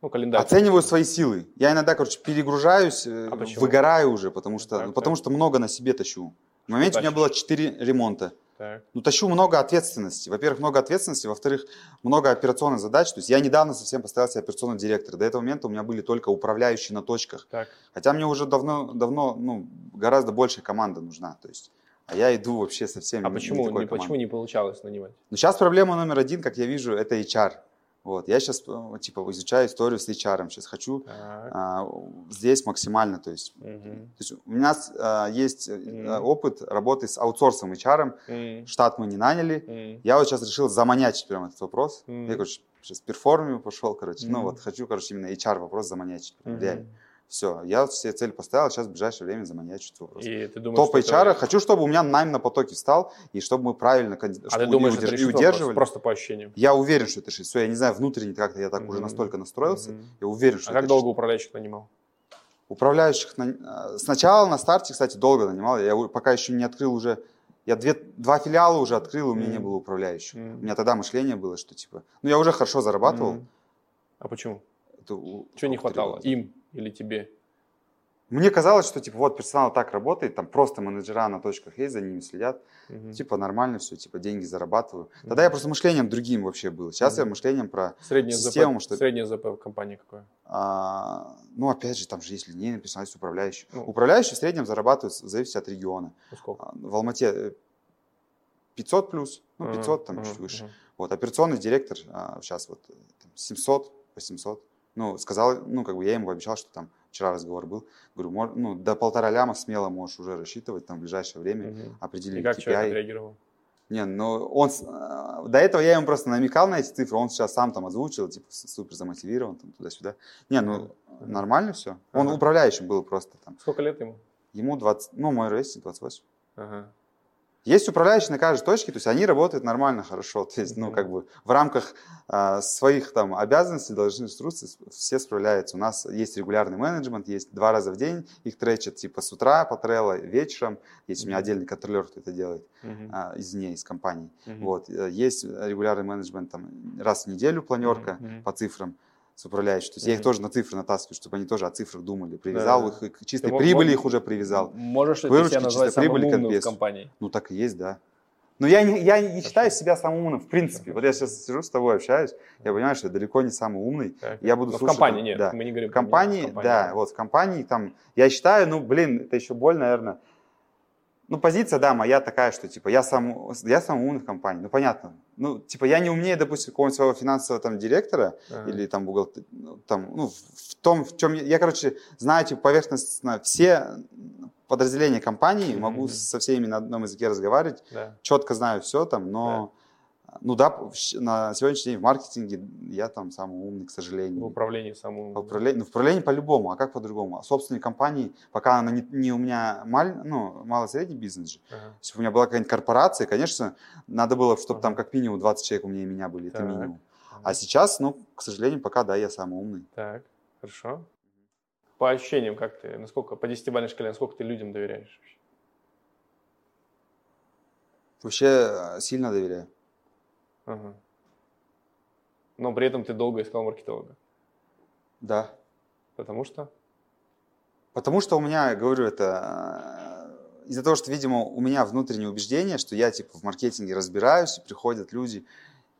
Ну, календарь. Оцениваю свои силы. Я иногда, короче, перегружаюсь, э, А почему? выгораю уже, потому что, Так, ну, потому так. что много на себе тащу. В моменте у меня было 4 ремонта. Так. Ну, тащу много ответственности. Во-первых, много ответственности, во-вторых, много операционных задач. То есть я недавно совсем поставил себе операционного директора. До этого момента у меня были только управляющие на точках. Так. Хотя мне уже давно, давно ну, гораздо большая команда нужна. То есть, а я иду вообще совсем А не- почему, не почему не получалось нанимать? Но сейчас проблема номер один, как я вижу, это HR. Вот. Я сейчас типа изучаю историю с HR. Сейчас хочу а, здесь максимально, то есть, Мгм. то есть у нас а, есть э, Мгм. опыт работы с аутсорсом HR, М, штат мы не наняли, м. я вот сейчас решил заманячить прямо этот вопрос, Мгм. я, короче, сейчас перформию пошел, короче, ну Мгм. вот хочу, короче, именно HR вопрос заманячить, прям, Мгм. реально, все, я себе цель поставил, сейчас в ближайшее время заманячить этот вопрос. И ты думаешь, Топ HR, это- хочу, чтобы у меня найм на потоке встал, и чтобы мы правильно, А чтобы ты думаешь, это удерж- вопрос? удерживали. Просто по ощущениям? Я уверен, что это решит. Все, я не знаю, внутренне как-то я так уже Мгм. настолько настроился, Мгм. я уверен, что А это как долго решит. управляющих нанимал? Управляющих на- э, сначала на старте, кстати, долго нанимал. Я пока еще не открыл уже. Я две, два филиала уже открыл, у меня не Мгм. было управляющих. Мгм. У меня тогда мышление было, что типа, ну я уже хорошо зарабатывал. М. А почему? Это Чего не хватало? года. Им или тебе? Мне казалось, что типа вот персонал так работает, там просто менеджера на точках есть, за ними следят, Мгм. типа нормально все, типа деньги зарабатываю. Тогда Мгм. я просто мышлением другим вообще был. Сейчас я Мгм. мышлением про, Среднее систему, ЗП, что ли? среднее ЗП в компании какое? а, ну опять же, там же есть линейный персонал, есть управляющий. Ну. Управляющий в среднем зарабатывает, в зависимости от региона. Ну, сколько? А, В Алмате э, 500 плюс, ну, Ага, 500 там ага, чуть выше. ага. Вот, операционный директор а, сейчас вот э, там, 700, 800. Ну, сказал, ну, как бы я ему пообещал, что там вчера разговор был. Говорю, мож- ну, до полтора ляма смело можешь уже рассчитывать там в ближайшее время. Мгм. Определили И как человек KPI. отреагировал? Не, ну, он, а, до этого я ему просто намекал на эти цифры, он сейчас сам там озвучил, типа, супер замотивирован, там, туда-сюда. Не, ну, Мгм. нормально все. Он Ага. управляющим был просто там. Сколько лет ему? Ему 20, ну, мой ровесник 28. Ага. Есть управляющие на каждой точке, то есть они работают нормально, хорошо. То есть, ну, как бы в рамках а, своих там обязанностей, должны инструкции, все справляются. У нас есть регулярный менеджмент, есть два раза в день, их тречат типа с утра по Trello, вечером. Есть у меня отдельный контролер, кто это делает, Мгм. а, извне, из компании. Вот. э, Есть регулярный менеджмент, там, раз в неделю планерка по цифрам с управляющим. То есть я их тоже на цифры натаскиваю, чтобы они тоже о цифрах думали. Привязал Да. их, к чистой Ты прибыли мо- их уже привязал. Можешь ли ты себя назвать самым прибыли, умным в компании? Ну, так и есть, да. Но я не, я не считаю себя самым умным, в принципе. Вот я сейчас сижу с тобой, общаюсь, я понимаю, что я далеко не самый умный. Так. Я буду Но в слушать, компании нет, да. мы не говорим В компании, в да, вот в компании там, я считаю, ну, блин, это еще боль, наверное. Ну, позиция, да, моя такая, что, типа, я сам, я самый умный в компании, ну, понятно. Ну, типа, я не умнее, допустим, какого-нибудь своего финансового там директора, Ага. или там бухгалтер, ну, там, ну, в том, в чем я, я, короче, знаю, типа, поверхностно все подразделения компании, могу со всеми на одном языке разговаривать, Да. четко знаю все там, но, ну да, в на сегодняшний день в маркетинге я там самый умный, к В сожалению. управлении самым... По управлению, ну, в управлении по-любому, а как по-другому? А собственной компании, пока она не, не у меня маль, ну, мало-средний бизнес же, Ага. если бы у меня была какая-нибудь корпорация, конечно, надо было, чтобы там Ага. как минимум 20 человек умнее меня были, это Так. минимум. А сейчас, ну, к сожалению, пока, да, я самый умный. Так, хорошо. По ощущениям, как ты, насколько, по десятибалльной шкале, насколько ты людям доверяешь? вообще? Вообще э, сильно доверяю. Ага. Но при этом ты долго искал маркетолога. Да. Потому что? Потому что у меня, говорю, это э, из-за того, что, видимо, у меня внутреннее убеждение, что я типа в маркетинге разбираюсь, и приходят люди,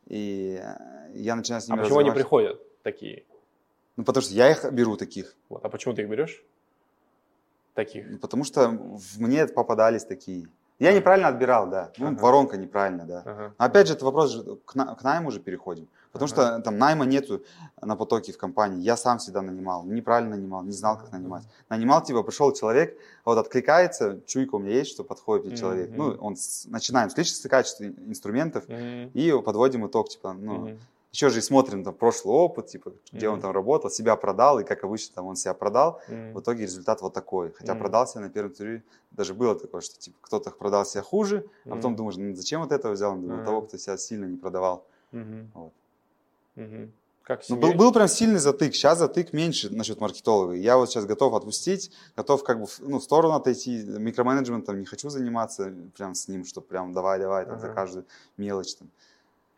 и э, я начинаю с А ними почему они приходят такие? Ну, потому что я их беру таких. Вот. А почему ты их берешь? Таких. Ну, Потому что мне попадались такие. Я неправильно отбирал, да. Ну, Ага. воронка неправильно, да. Ага. Но опять же, это вопрос же к, на- к найму уже переходим. Потому Ага. что там найма нету на потоке в компании. Я сам всегда нанимал. Неправильно нанимал, не знал, как нанимать. Нанимал, типа, пришел человек, вот откликается, чуйка у меня есть, что подходит мне человек. Мгм. Ну, он с- начинаем с личности качества инструментов Мгм. и подводим итог, типа, ну, Мгм. Еще же и смотрим там прошлый опыт, типа, где он там работал, себя продал, и как обычно там он себя продал. Мгм. В итоге результат вот такой. Хотя Мгм. продал себя на первом туре, даже было такое, что типа кто-то продал себя хуже, а потом думаешь, ну зачем вот этого взял? Ну, Ага. того, кто себя сильно не продавал. Мгм. Вот. Мгм. Как Ну, был, был прям сильный затык. Сейчас затык меньше насчет маркетолога. Я вот сейчас готов отпустить, готов как бы в, ну, в сторону отойти. Микроменеджментом не хочу заниматься прям с ним, что прям давай, давай, там, за Ага. каждую мелочь. Там.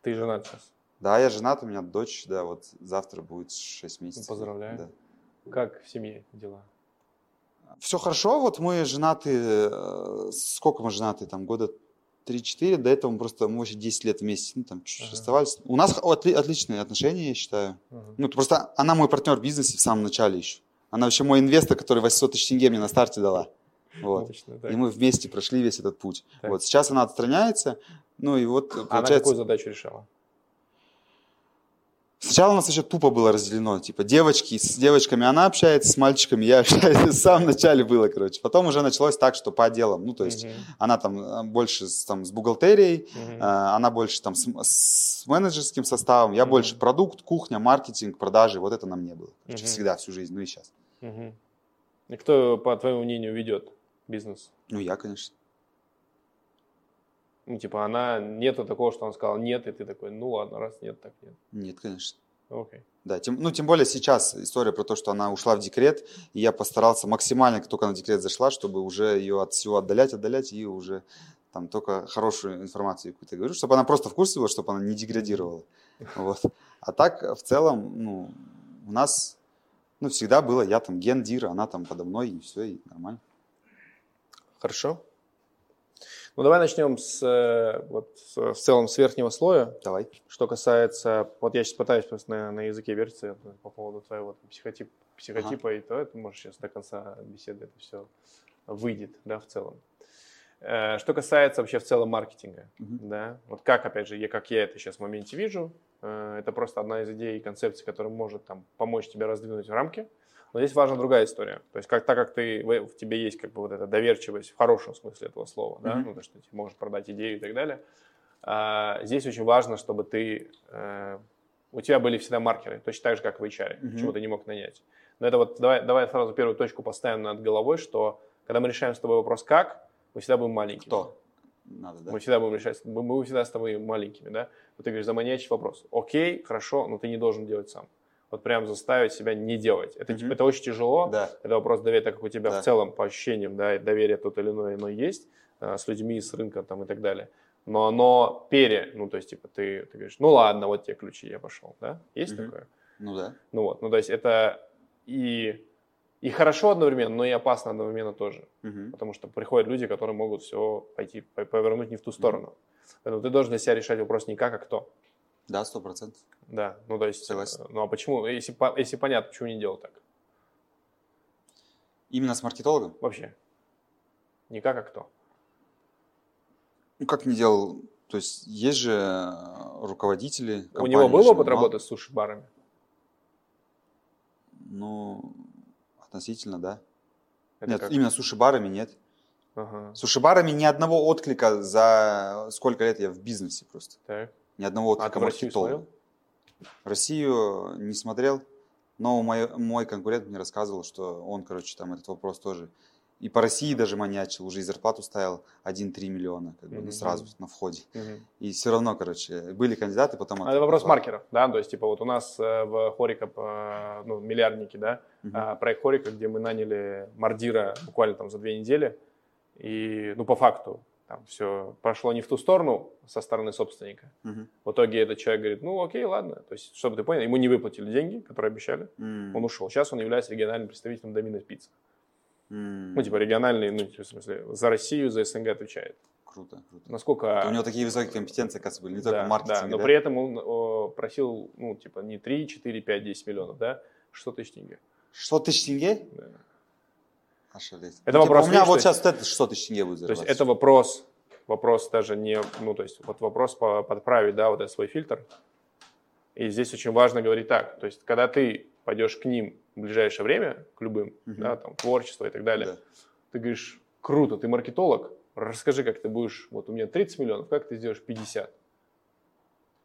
Ты женат сейчас. Да, я женат, у меня дочь, да, вот завтра будет 6 месяцев. поздравляю. Да. Как в семье дела? Все хорошо, вот мы женаты, э, сколько мы женаты, там, года 3-4, до этого мы просто, мы вообще 10 лет вместе, ну, там, чуть-чуть Ага. оставались. У нас отли- отличные отношения, я считаю. Мгм. Ну, просто она мой партнер в бизнесе в самом начале еще. Она вообще мой инвестор, который 800 тысяч тенге мне на старте дала. Вот. Так. И мы вместе прошли весь этот путь. Так. Вот сейчас она отстраняется, ну и вот А Она получается... какую задачу решала? Сначала у нас вообще тупо было разделено. Типа девочки, с девочками она общается, с мальчиками я общаюсь. В самом начале было, короче. Потом уже началось так, что по отделам. Ну, то есть Мгм. она там э, больше там, с бухгалтерией, э, она больше там с, с менеджерским составом, я Мгм. больше продукт, кухня, маркетинг, продажи. Вот это на мне было. Короче, Мгм. Всегда, всю жизнь, ну и сейчас. Мгм. И кто, по твоему мнению, ведет бизнес? Ну, я, конечно. Ну, типа, она, нету такого, что он сказал нет, и ты такой, ну ладно, раз нет, так нет. Нет, конечно. Окей. Да, тем, ну, тем более сейчас история про то, что она ушла в декрет, и я постарался максимально, как только она в декрет зашла, чтобы уже ее от всего отдалять, отдалять, и уже там только хорошую информацию какую-то говорю, чтобы она просто в курсе была, чтобы она не деградировала. Вот. А так, в целом, ну, у нас, ну, всегда было, я там гендир, она там подо мной, и все, и нормально. Хорошо. Ну, давай начнем с, э, вот, с- в целом с верхнего слоя. Давай. Что касается, вот я сейчас пытаюсь просто на, на языке вертеться это по поводу твоего психотип, психотипа, и то это, может, сейчас до конца беседы это все выйдет, да, в целом. Э, Что касается вообще в целом маркетинга, Мгм. да, вот как, опять же, я, как я это сейчас в моменте вижу, э, это просто одна из идей и концепций, которая может там помочь тебе раздвинуть рамки, но здесь важна другая история. То есть, как, так как ты, в, тебе есть как бы вот эта доверчивость в хорошем смысле этого слова, да, Мгм. ну, то, что ты можешь продать идею и так далее, а, здесь очень важно, чтобы ты, э, у тебя были всегда маркеры, точно так же, как в HR, Мгм. почему ты не мог нанять. Но это вот, давай, давай сразу первую точку поставим над головой, что когда мы решаем с тобой вопрос «как», мы всегда будем маленькими. Кто? Надо, да? Мы всегда будем решать, мы, мы всегда с тобой маленькими, да? Вот ты говоришь, заманьячий вопрос. Окей, хорошо, но ты не должен делать сам. Вот прям заставить себя не делать. Это, Мгм. это очень тяжело. Да. Это вопрос доверия, так как у тебя Да. в целом по ощущениям, да, доверие тот или иной, оно есть э, с людьми, с рынком там и так далее. Но оно пере, ну то есть типа ты, ты говоришь, ну ладно, вот тебе ключи, я пошел, да? Есть Мгм. такое? Ну да. Ну вот, ну то есть это и, и хорошо одновременно, но и опасно одновременно тоже. Мгм. Потому что приходят люди, которые могут все пойти, по- повернуть не в ту сторону. Поэтому ты должен для себя решать вопрос не как, а кто. Да, сто процентов. Да, ну то есть, Согласен. э, ну а почему, если, по- если понятно, почему не делать так? Именно с маркетологом? Вообще. Не как, а кто. Ну, как не делал, то есть есть же э, руководители У компаний, него был опыт мало- работы с суши-барами? Ну, относительно, да. Это нет, как? именно суши-барами нет. Ага, Суши-барами ни одного отклика за сколько лет я в бизнесе просто. так. Ни одного А отклика ты в Россию смотрел? Россию не смотрел, но мой, мой конкурент мне рассказывал, что он, короче, там этот вопрос тоже и по России даже маньячил, уже и зарплату ставил 1-3 миллиона, как бы, ну, Мгм. сразу на входе. Мгм. И все равно, короче, были кандидаты, потом... А это вопрос отпал. маркеров, да, то есть, типа, вот у нас э, в Хорика, э, ну, миллиардники, да, а, проект Хорика, где мы наняли Мардира буквально там за две недели, и, ну, по факту, там все пошло не в ту сторону со стороны собственника. Мгм. В итоге этот человек говорит, ну окей, ладно. То есть, чтобы ты понял, ему не выплатили деньги, которые обещали, М. он ушел. Сейчас он является региональным представителем Доминос Пицца. М. Ну, типа региональный, ну, в смысле, за Россию, за СНГ отвечает. Круто, круто. Насколько... У него такие высокие компетенции, оказывается, были, не только да, в маркетинге, да, но да? при этом он о, просил, ну, типа, не 3, 4, 5, 10 миллионов, да, 600 тысяч тенге. 600 тысяч тенге? Да. Ошалеть. Это Ну, типа, вопрос, У меня вот сейчас вот это 600 тысяч тенге будет То есть зарабатывать. это вопрос, вопрос даже не, ну, то есть вот вопрос по- подправить, да, вот этот свой фильтр. И здесь очень важно говорить так, то есть когда ты пойдешь к ним в ближайшее время, к любым, Мгм. да, там, творчество и так далее, Да. ты говоришь, круто, ты маркетолог, расскажи, как ты будешь, вот у меня 30 миллионов, как ты сделаешь 50?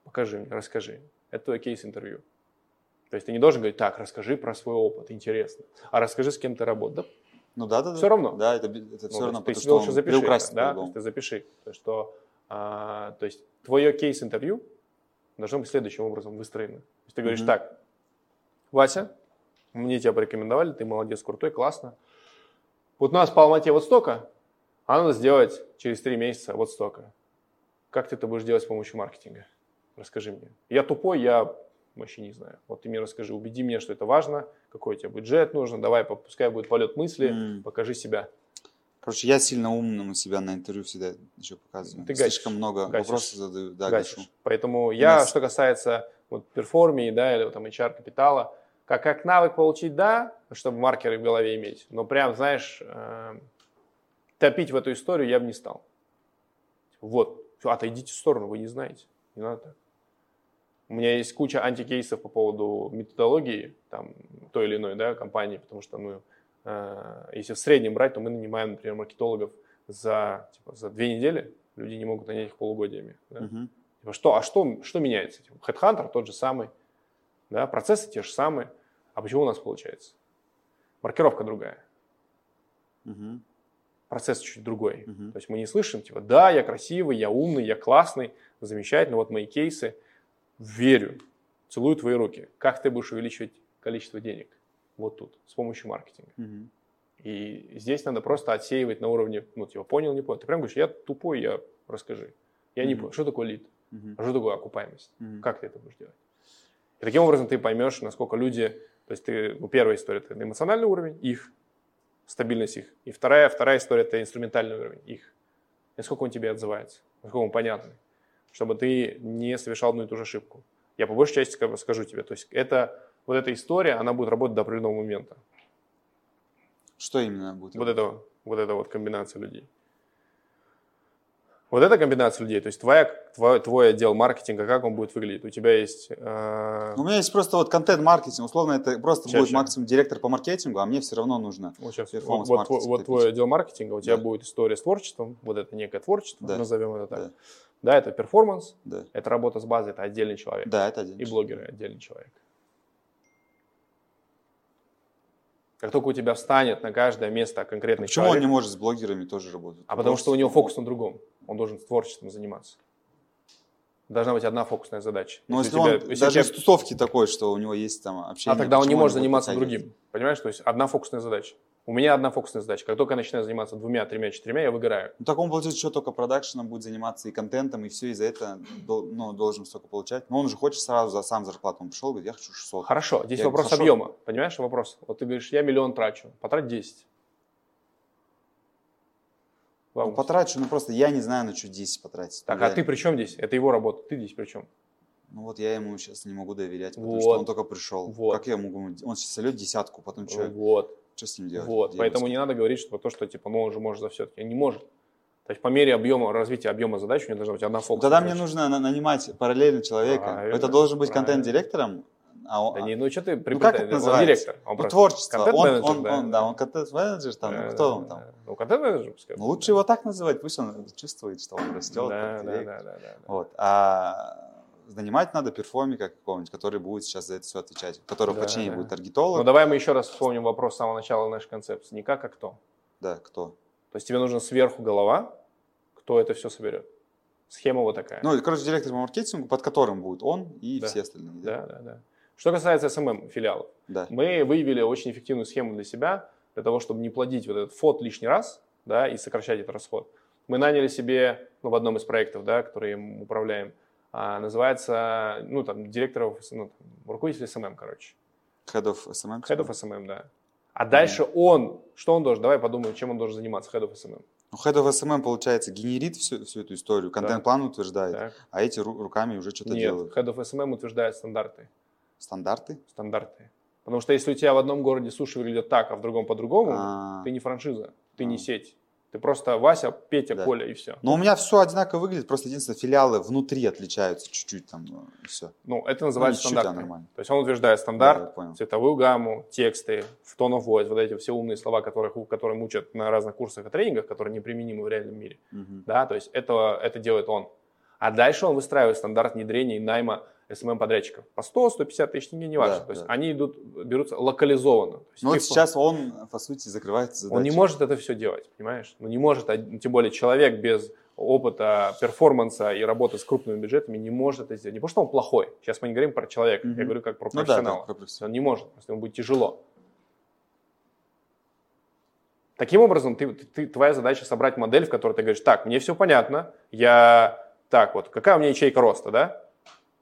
Покажи мне, расскажи. Это твой кейс-интервью. То есть ты не должен говорить, так, расскажи про свой опыт, интересно. А расскажи, с кем ты работал. Да, Ну да, да, да. Всё равно. Да, это, это ну, все то равно, есть ты потому что лучше запиши, да, есть ты запиши, то, что, а, то есть твое кейс-интервью должно быть следующим образом выстроено. То есть ты говоришь Мгм. так, Вася, мне тебя порекомендовали, ты молодец, крутой, классно. Вот у нас по Алмате вот столько, а надо сделать через три месяца вот столько. Как ты это будешь делать с помощью маркетинга? Расскажи мне. Я тупой, я вообще не знаю. Вот ты мне расскажи, убеди меня, что это важно, какой у тебя бюджет нужен, давай, пускай будет полет мысли, М. покажи себя. Короче, я сильно умным у себя на интервью всегда еще показываю. Ты гасишь. Слишком много Гасишь. вопросов задаю. Да, гасишь. гашу. Поэтому я, нас- что касается вот перформии, да, или там HR капитала, как, как навык получить, да, чтобы маркеры в голове иметь, но прям, знаешь, э, топить в эту историю я бы не стал. Вот, отойдите в сторону, вы не знаете, не надо так. У меня есть куча антикейсов по поводу методологии там, той или иной да, компании, потому что мы, э, если в среднем брать, то мы нанимаем, например, маркетологов за, типа, за две недели, люди не могут нанять их полугодиями. да. Мгм. Типа, что, а что, что меняется? Типа, Headhunter тот же самый, да, процессы те же самые. А почему у нас получается? Маркировка другая, Мгм. процесс чуть другой. Мгм. То есть мы не слышим, типа, да, я красивый, я умный, я классный, замечательно, вот мои кейсы, верю, целую твои руки. Как ты будешь увеличивать количество денег? Вот тут, с помощью маркетинга. Мгм. И здесь надо просто отсеивать на уровне, ну, типа, понял, не понял. Ты прям говоришь, я тупой, я расскажи. Я не Мгм. понял, что такое лид, а что такое окупаемость. Мгм. Как ты это будешь делать? И таким образом ты поймешь, насколько люди, то есть ты, ну, первая история это эмоциональный уровень, их, стабильность их. И вторая, вторая история это инструментальный уровень, их. Насколько он тебе отзывается, насколько он понятный, чтобы ты не совершал одну и ту же ошибку. Я по большей части скажу тебе, то есть это, вот эта история, она будет работать до определенного момента. Что именно будет? Вот это, вот эта вот комбинация людей. Вот эта комбинация людей, то есть твоя, твой, твой отдел маркетинга, как он будет выглядеть? У тебя есть... э, У меня есть просто вот контент-маркетинг. Условно, это просто Ща, будет максимум директор по маркетингу, а мне все равно нужно. Вот, сейчас, вот, вот, вот твой отдел маркетинга, у тебя Да. будет история с творчеством, вот это некое творчество, Да. назовем это так. Да. Да. это перформанс, Да, это работа с базой, это отдельный человек. да это один. И блогеры отдельный человек. Как только у тебя встанет на каждое место конкретный Почему он человек, не может с блогерами тоже работать? а потому что у него фокус на другом, он должен творчеством заниматься. Должна быть одна фокусная задача. Но если, у тебя- он если даже тебя- из тусовки такой, что у него есть там общение. а тогда он не может заниматься другим. Понимаешь? То есть одна фокусная задача. У меня одна фокусная задача. Как только я начинаю заниматься двумя, тремя, четырьмя, я выгораю. Ну, так он, получается, еще только продакшеном будет заниматься и контентом, и все из-за этого дол- ну, должен столько получать. Но он же хочет сразу за сам зарплату. Он пришел, говорит, я хочу 600. Хорошо, здесь Я вопрос хорошо. объема. Понимаешь, вопрос? Вот ты говоришь, я миллион трачу, потрать 10. Ну, Вау. потрачу, ну просто я не знаю, на что 10 потратить. Так, Ну, а я- ты при чем здесь? Это его работа. Ты здесь при чем? Ну вот я ему сейчас не могу доверять, потому Вот. что он только пришел. Вот. Как я могу? Он сейчас сольет десятку, потом что, Вот. что с ним делать? Вот. Где Поэтому не надо говорить, что то, что типа, ну он же может за все-таки. Не может. То есть по мере объема, развития объема задач у него должна быть одна Ну, фокус. Тогда мне нужно на- нанимать параллельно человека. Правильно, Это должен быть контент-директором. А он, Да не, ну что ты Ну, как это Он называется? директор. Он ну, творчество. Он, контент-менеджер, он, он, да, он контент-менеджер там, Да, ну, кто да, он там? да. Ну, контент-менеджер, пускай. Ну, лучше его так называть, пусть он чувствует, что он растет. Да, да, да, да, да, да. Вот. А нанимать надо перформика какого-нибудь, который будет сейчас за это все отвечать, у которого Да, подчинение да. будет Ну таргетолог. давай мы еще раз вспомним вопрос с самого начала нашей концепции. Не как, а кто. Да, кто? То есть тебе нужно сверху голова, кто это все соберет. Схема вот такая. Ну, короче, директор по маркетингу, под которым будет он и Да. все остальные. да, да, да. Что касается SMM филиалов, Да. мы выявили очень эффективную схему для себя, для того, чтобы не плодить вот этот ФОТ лишний раз, да, и сокращать этот расход. Мы наняли себе, ну, в одном из проектов, да, которые мы управляем, а, называется, ну, там, директоров, ну, руководитель SMM, короче. Head of SMM? Head of SMM, да. А дальше он, что он должен, давай подумаем, чем он должен заниматься, Head of SMM. Ну, Head of SMM, получается, генерит всю, всю эту историю, контент-план утверждает, Так. а эти ру- руками уже что-то Нет, делают. Head of SMM утверждает стандарты. Стандарты? Стандарты. Потому что если у тебя в одном городе суши выглядят так, а в другом по-другому, А. ты не франшиза, ты не А. сеть. Ты просто Вася, Петя, Да. Коля и все. Но у меня все одинаково выглядит, просто единственное, филиалы внутри отличаются чуть-чуть там, и все. Ну, это называется чуть-чуть, а стандарты. нормально. То есть он утверждает Да, стандарт, понял. цветовую гамму, тексты, в tone of voice, вот эти все умные слова, которых, которые учат на разных курсах и тренингах, которые неприменимы в реальном мире. Мгм. Да, то есть это, это делает он. А дальше он выстраивает стандарт внедрения и найма SMM-подрядчиков. По 100-150 тысяч тенге, не важно. Да, то есть да. они идут, берутся локализованно. То есть Ну вот ты- сейчас он, по сути, закрывает задачи. Он не может это все делать, понимаешь? Ну не может, тем более человек без опыта, перформанса и работы с крупными бюджетами не может это сделать. Не потому что он плохой. Сейчас мы не говорим про человека, Мгм. я говорю как про Ну да, профессионала. да, профессионал. Он не может, просто ему будет тяжело. Таким образом, ты, ты- твоя задача собрать модель, в которой ты говоришь, так, мне все понятно, я, так, вот, какая у меня ячейка роста, да?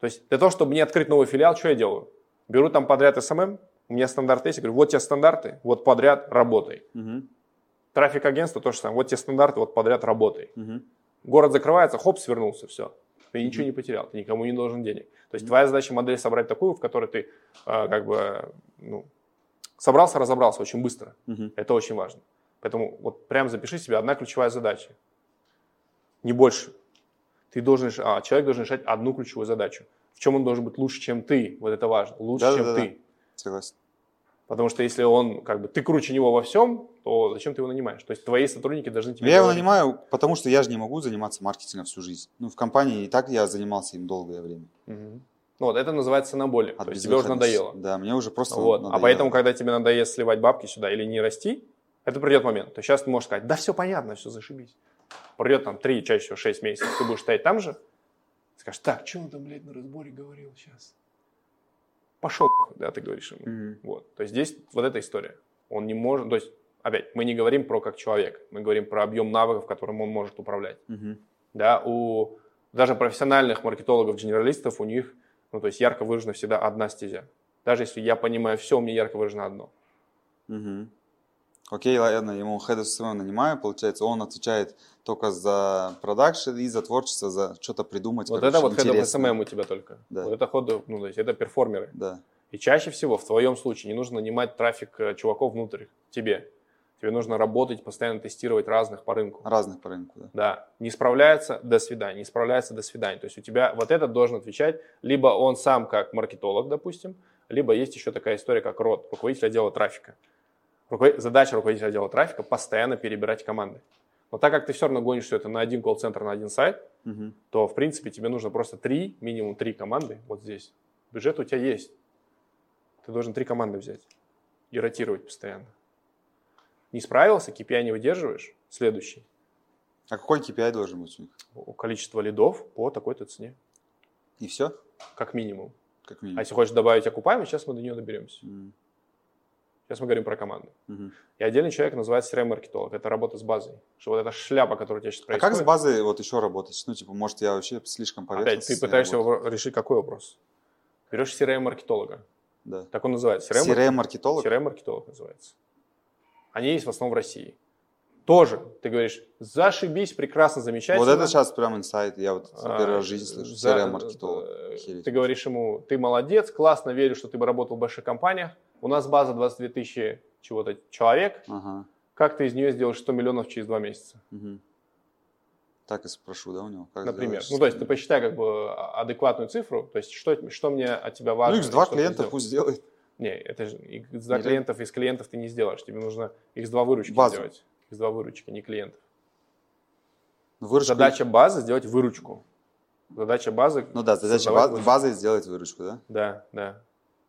То есть для того, чтобы мне открыть новый филиал, что я делаю? Беру там подряд SMM, у меня стандарт есть, я говорю, вот тебе стандарты, вот подряд работай. Мгм. Трафик агентства то же самое, вот тебе стандарты, вот подряд работай. Мгм. Город закрывается, хоп, свернулся, все. Ты ничего не потерял, ты никому не должен денег. То есть твоя задача модель собрать такую, в которой ты а, как бы ну, собрался, разобрался очень быстро. Мгм. Это очень важно. Поэтому вот прям запиши себе одна ключевая задача. Не больше. Ты должен, а, человек должен решать одну ключевую задачу. В чем он должен быть лучше, чем ты. Вот это важно. Лучше, чем Да-да-да. ты. Согласен. Потому что если он, как бы, ты круче него во всем, то зачем ты его нанимаешь? То есть твои сотрудники должны тебе Я его говорить. нанимаю, потому что я же не могу заниматься маркетингом всю жизнь. Ну, в компании и так я занимался им долгое время. Мгм. Ну, вот это называется наболе. От То есть тебе уже надоело. Да, мне уже просто Вот. надоело. А поэтому, когда тебе надоест сливать бабки сюда или не расти, это придет момент. То есть сейчас ты можешь сказать, да все понятно, все зашибись. Пройдет там 3, чаще всего 6 месяцев, ты будешь стоять там же, скажешь, так, что он там, блядь, на разборе говорил сейчас? Пошел, да, ты говоришь ему. Мгм. Вот. То есть здесь вот эта история. Он не может, то есть, опять, мы не говорим про как человек, мы говорим про объем навыков, которым он может управлять. Мгм. Да, у даже профессиональных маркетологов-генералистов у них, ну, то есть ярко выражена всегда одна стезя. Даже если я понимаю все, у меня ярко выражено одно. Мгм. Окей, ладно, ему head of нанимаю, получается, он отвечает только за продакшн и за творчество, за что-то придумать. Вот короче, это вот head of интересное. SMM у тебя только. Да. Вот это ходы, ну, то есть это перформеры. Да. И чаще всего в твоем случае не нужно нанимать трафик э, чуваков внутрь тебе. Тебе нужно работать, постоянно тестировать разных по рынку. Разных по рынку, да. Да, не справляется, до свидания, не справляется, до свидания. То есть у тебя вот этот должен отвечать, либо он сам как маркетолог, допустим, либо есть еще такая история, как РОД, руководитель отдела трафика. Задача руководителя отдела трафика постоянно перебирать команды. Но так как ты все равно гонишь все это на один колл-центр, на один сайт, Мгм. то, в принципе, тебе нужно просто три, минимум три команды вот здесь. Бюджет у тебя есть. Ты должен три команды взять и ротировать постоянно. Не справился, KPI не выдерживаешь, следующий. А какой KPI должен быть у них? Количество лидов по такой-то цене, И все? как минимум. Как А минимум. если хочешь добавить окупаемость, сейчас мы до нее доберемся. М. Сейчас мы говорим про команду. Мгм. И отдельный человек называется CRM-маркетолог. Это работа с базой. Что вот эта шляпа, которая у тебя сейчас А происходит. как с базой вот еще работать? Ну, типа, может, я вообще слишком Опять, поверхностно ты пытаешься решить какой вопрос? Берешь CRM-маркетолога. Да. Так он называется. CRM CRM-маркетолог? CRM-маркетолог называется. Они есть в основном в России. Тоже, ты говоришь, зашибись, прекрасно, замечательно. Вот это сейчас прям инсайт. Я вот А, первый раз в жизни слышу. CRM-маркетолог. э. Ты говоришь ему, ты молодец, классно, верю, что ты бы работал в больших компаниях. У нас база 22 тысячи чего-то человек. Ага. Как ты из нее сделаешь 100 миллионов через два месяца? Мгм. Так и спрошу, да, у него? Как Например. Ну, то есть ты посчитай как бы а- адекватную цифру. То есть что, что мне от тебя важно? Ну, и X2 что ты клиента сделал. пусть сделает. Не, это же X2 Не клиентов из клиентов ты не сделаешь. Тебе нужно X2 выручки Базу. сделать. X2 выручки, не клиентов. Ну, выручку- Задача базы сделать выручку. Задача базы. Ну да, задача создавать баз- выручку. базой сделать выручку, да? Да, да.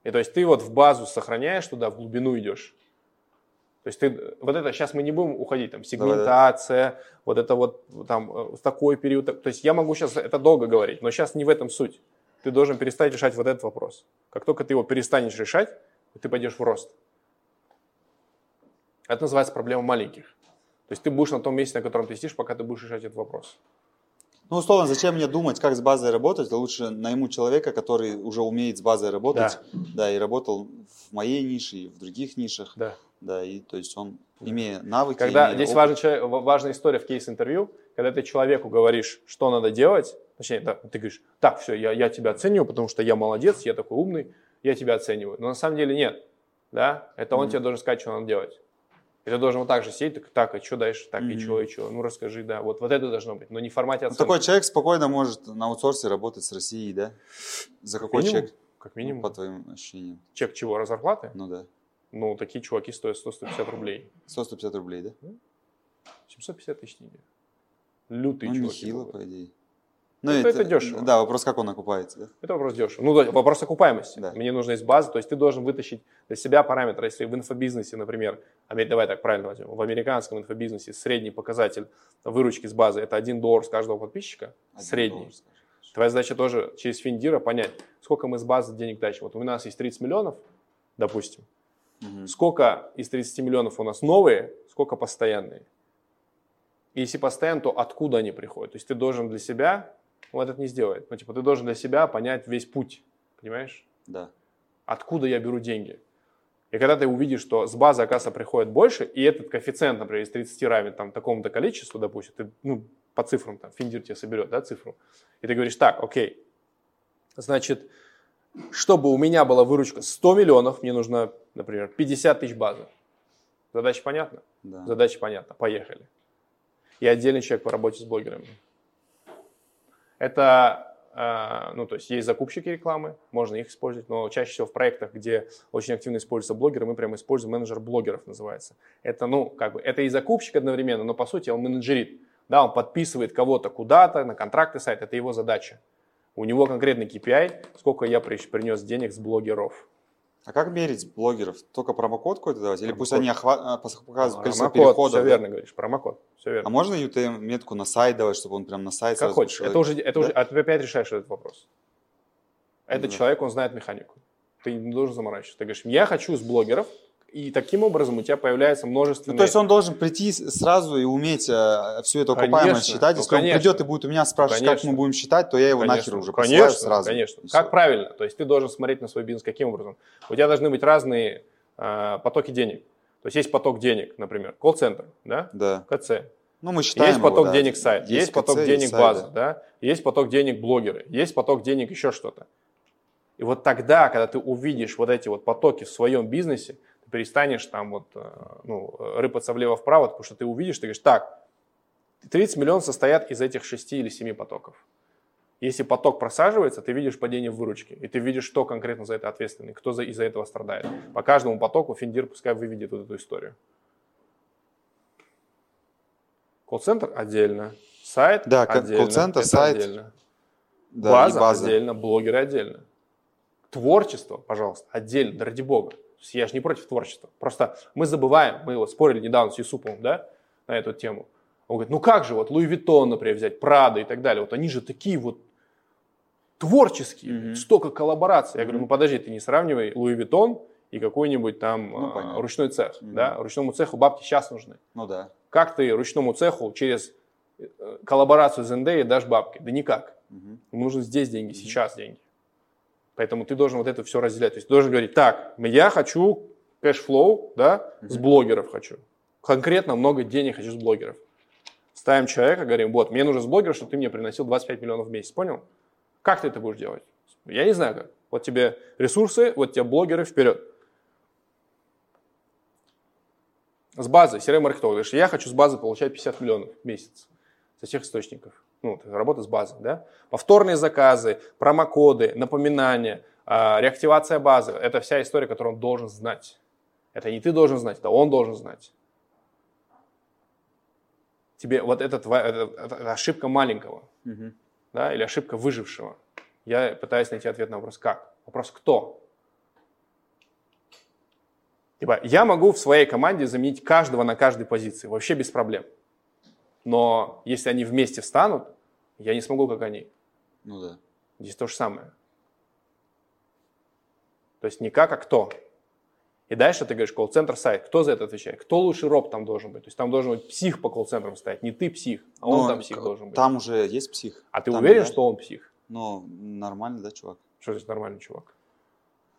И то есть ты вот в базу сохраняешь туда, в глубину идешь. То есть ты, вот это, сейчас мы не будем уходить, там, сегментация, вот это вот, там, э, в такой период. То есть я могу сейчас это долго говорить, но сейчас не в этом суть. Ты должен перестать решать вот этот вопрос. Как только ты его перестанешь решать, ты пойдешь в рост. Это называется проблема маленьких. То есть ты будешь на том месте, на котором ты сидишь, пока ты будешь решать этот вопрос. Ну, условно, зачем мне думать, как с базой работать? Лучше найму человека, который уже умеет с базой работать. Да. и работал в моей нише, и в других нишах. Да. Да, и то есть он, имея навыки, Когда имея здесь опыт- важный человек- ва- важная история в кейс-интервью, когда ты человеку говоришь, что надо делать, точнее, да, ты говоришь, так, все, я, я тебя оцениваю, потому что я молодец, я такой умный, я тебя оцениваю. Но на самом деле нет, да, это он Мгм. тебе должен сказать, что надо делать. И ты должен вот так же сидеть, так, так, а что дальше, так, и Мгм. что, и что, ну расскажи, да, вот, вот это должно быть, но не в формате Ну, оценки. такой человек спокойно может на аутсорсе работать с Россией, да? За какой минимум, чек? Как Ну, минимум. По твоим ощущениям. Чек чего, раз зарплаты? Ну да. Ну, такие чуваки стоят 100-150 рублей. 100-150 рублей, да? 750 тысяч тенге. Лютые Ну, чуваки. бывают. по идее. Ну, Это- это дешево. Да, вопрос, как он окупается, да? Это вопрос дешево. Ну, да, вопрос окупаемости. Да. Мне нужно из базы, то есть ты должен вытащить для себя параметры. Если в инфобизнесе, например, давай так правильно возьмем, в американском инфобизнесе средний показатель выручки с базы это 1 доллар с каждого подписчика, Один средний. доллар. Твоя задача тоже через Финдира понять, сколько мы с базы денег тащим. Вот у нас есть 30 миллионов, допустим. Мгм. Сколько из 30 миллионов у нас новые, сколько постоянные. И если постоянно, то откуда они приходят? То есть ты должен для себя, он этот не сделает, но типа ты должен для себя понять весь путь, понимаешь? Да. Откуда я беру деньги? И когда ты увидишь, что с базы, оказывается, приходит больше, и этот коэффициент, например, из 30 равен там, такому-то количеству, допустим, ты, ну, по цифрам, там, Финдир тебе соберет, да, цифру, и ты говоришь, так, окей, значит, чтобы у меня была выручка 100 миллионов, мне нужно, например, 50 тысяч базы. Задача понятна? Да. Задача понятна, поехали. И отдельный человек по работе с блогерами. Это, э, ну, то есть есть закупщики рекламы, можно их использовать, но чаще всего в проектах, где очень активно используются блогеры, мы прямо используем менеджер блогеров, называется. Это, ну, как бы, это и закупщик одновременно, но по сути он менеджерит. Да, он подписывает кого-то куда-то на контракты сайт, это его задача. У него конкретный KPI, сколько я при- принес денег с блогеров. А как мерить блогеров? Только промокод какой-то давать? Или пусть Промокод. они охва- а, показывают количество Промокод, переходов? все да? верно говоришь, промокод, все верно. А можно UTM-метку на сайт давать, чтобы он прям на сайт Как хочешь. человек- Это уже, это Да? уже, а ты опять решаешь этот вопрос. Этот Да. человек, он знает механику. Ты не должен заморачиваться. Ты говоришь, я хочу с блогеров, и таким образом у тебя появляется множество... Ну, то есть он должен прийти сразу и уметь э, всю эту окупаемость Конечно, считать. ну, Если он конечно. придет и будет у меня спрашивать, как Конечно. мы будем считать, то я его Конечно, нахер уже конечно, сразу. Конечно. Как всё. правильно? То есть ты должен смотреть на свой бизнес каким образом? У тебя должны быть разные э, потоки денег. То есть есть поток денег, например, колл-центр, да, Да. КЦ. Ну, мы считаем есть поток его, да. денег сайт, есть, поток КЦ, денег есть сайт, база, да. да. есть поток денег блогеры, есть поток денег еще что-то. И вот тогда, когда ты увидишь вот эти вот потоки в своем бизнесе, ты перестанешь там вот, э, ну, рыпаться влево-вправо, потому что ты увидишь, ты говоришь, так, 30 миллионов состоят из этих 6 или 7 потоков. Если поток просаживается, ты видишь падение в выручке, и ты видишь, кто конкретно за это ответственный, кто за, из-за этого страдает. По каждому потоку Финдир пускай выведет вот эту историю. Колл-центр отдельно, сайт Да, отдельно, колл-центр, сайт, отдельно. Да, база, база. отдельно, блогеры отдельно. Творчество, пожалуйста, отдельно, да ради бога. Я же не против творчества. Просто мы забываем, мы вот спорили недавно с Юсуповым, да, на эту тему. Он говорит, ну как же, вот Louis Vuitton, например, взять, Прада и так далее. Вот они же такие вот творческие, Мгм. столько коллабораций. Я говорю, Мгм. ну подожди, ты не сравнивай Louis Vuitton и какой-нибудь там Ну, а, понятно. ручной цех. Мгм. Да? Ручному цеху бабки сейчас нужны. Ну да. Как ты ручному цеху через э, коллаборацию с НД дашь бабки? Да никак. Ему нужны здесь деньги, сейчас деньги. Поэтому ты должен вот это все разделять. То есть ты должен говорить, так, я хочу cash flow, да, с блогеров хочу. Конкретно много денег хочу с блогеров. Ставим человека, говорим, вот, мне нужен с блогеров, чтобы ты мне приносил 25 миллионов в месяц. Понял? Как ты это будешь делать? Я не знаю как. Вот тебе ресурсы, вот тебе блогеры, вперед. С базы, CRM-маркетолог, я хочу с базы получать 50 миллионов в месяц со всех источников. Ну, работа с базой, да? Повторные заказы, промокоды, напоминания, а, реактивация базы. Это вся история, которую он должен знать. Это не ты должен знать, это он должен знать. Тебе вот это, твоя- это- это- ошибка маленького, Мгм. да, или ошибка выжившего. Я пытаюсь найти ответ на вопрос «как?». Вопрос «кто?». Типа, я могу в своей команде заменить каждого на каждой позиции, вообще без проблем. Но если они вместе встанут, я не смогу, как они. Ну да. Здесь то же самое. То есть не как, а кто. И дальше ты говоришь, колл-центр сайт. Кто за это отвечает? Кто лучший роб там должен быть? То есть там должен быть псих по колл-центрам стоять. Не ты псих, а он там псих должен быть. Там уже есть псих. а ты Там, уверен, да. что он псих? Ну, нормально, да, чувак? Что здесь нормальный чувак?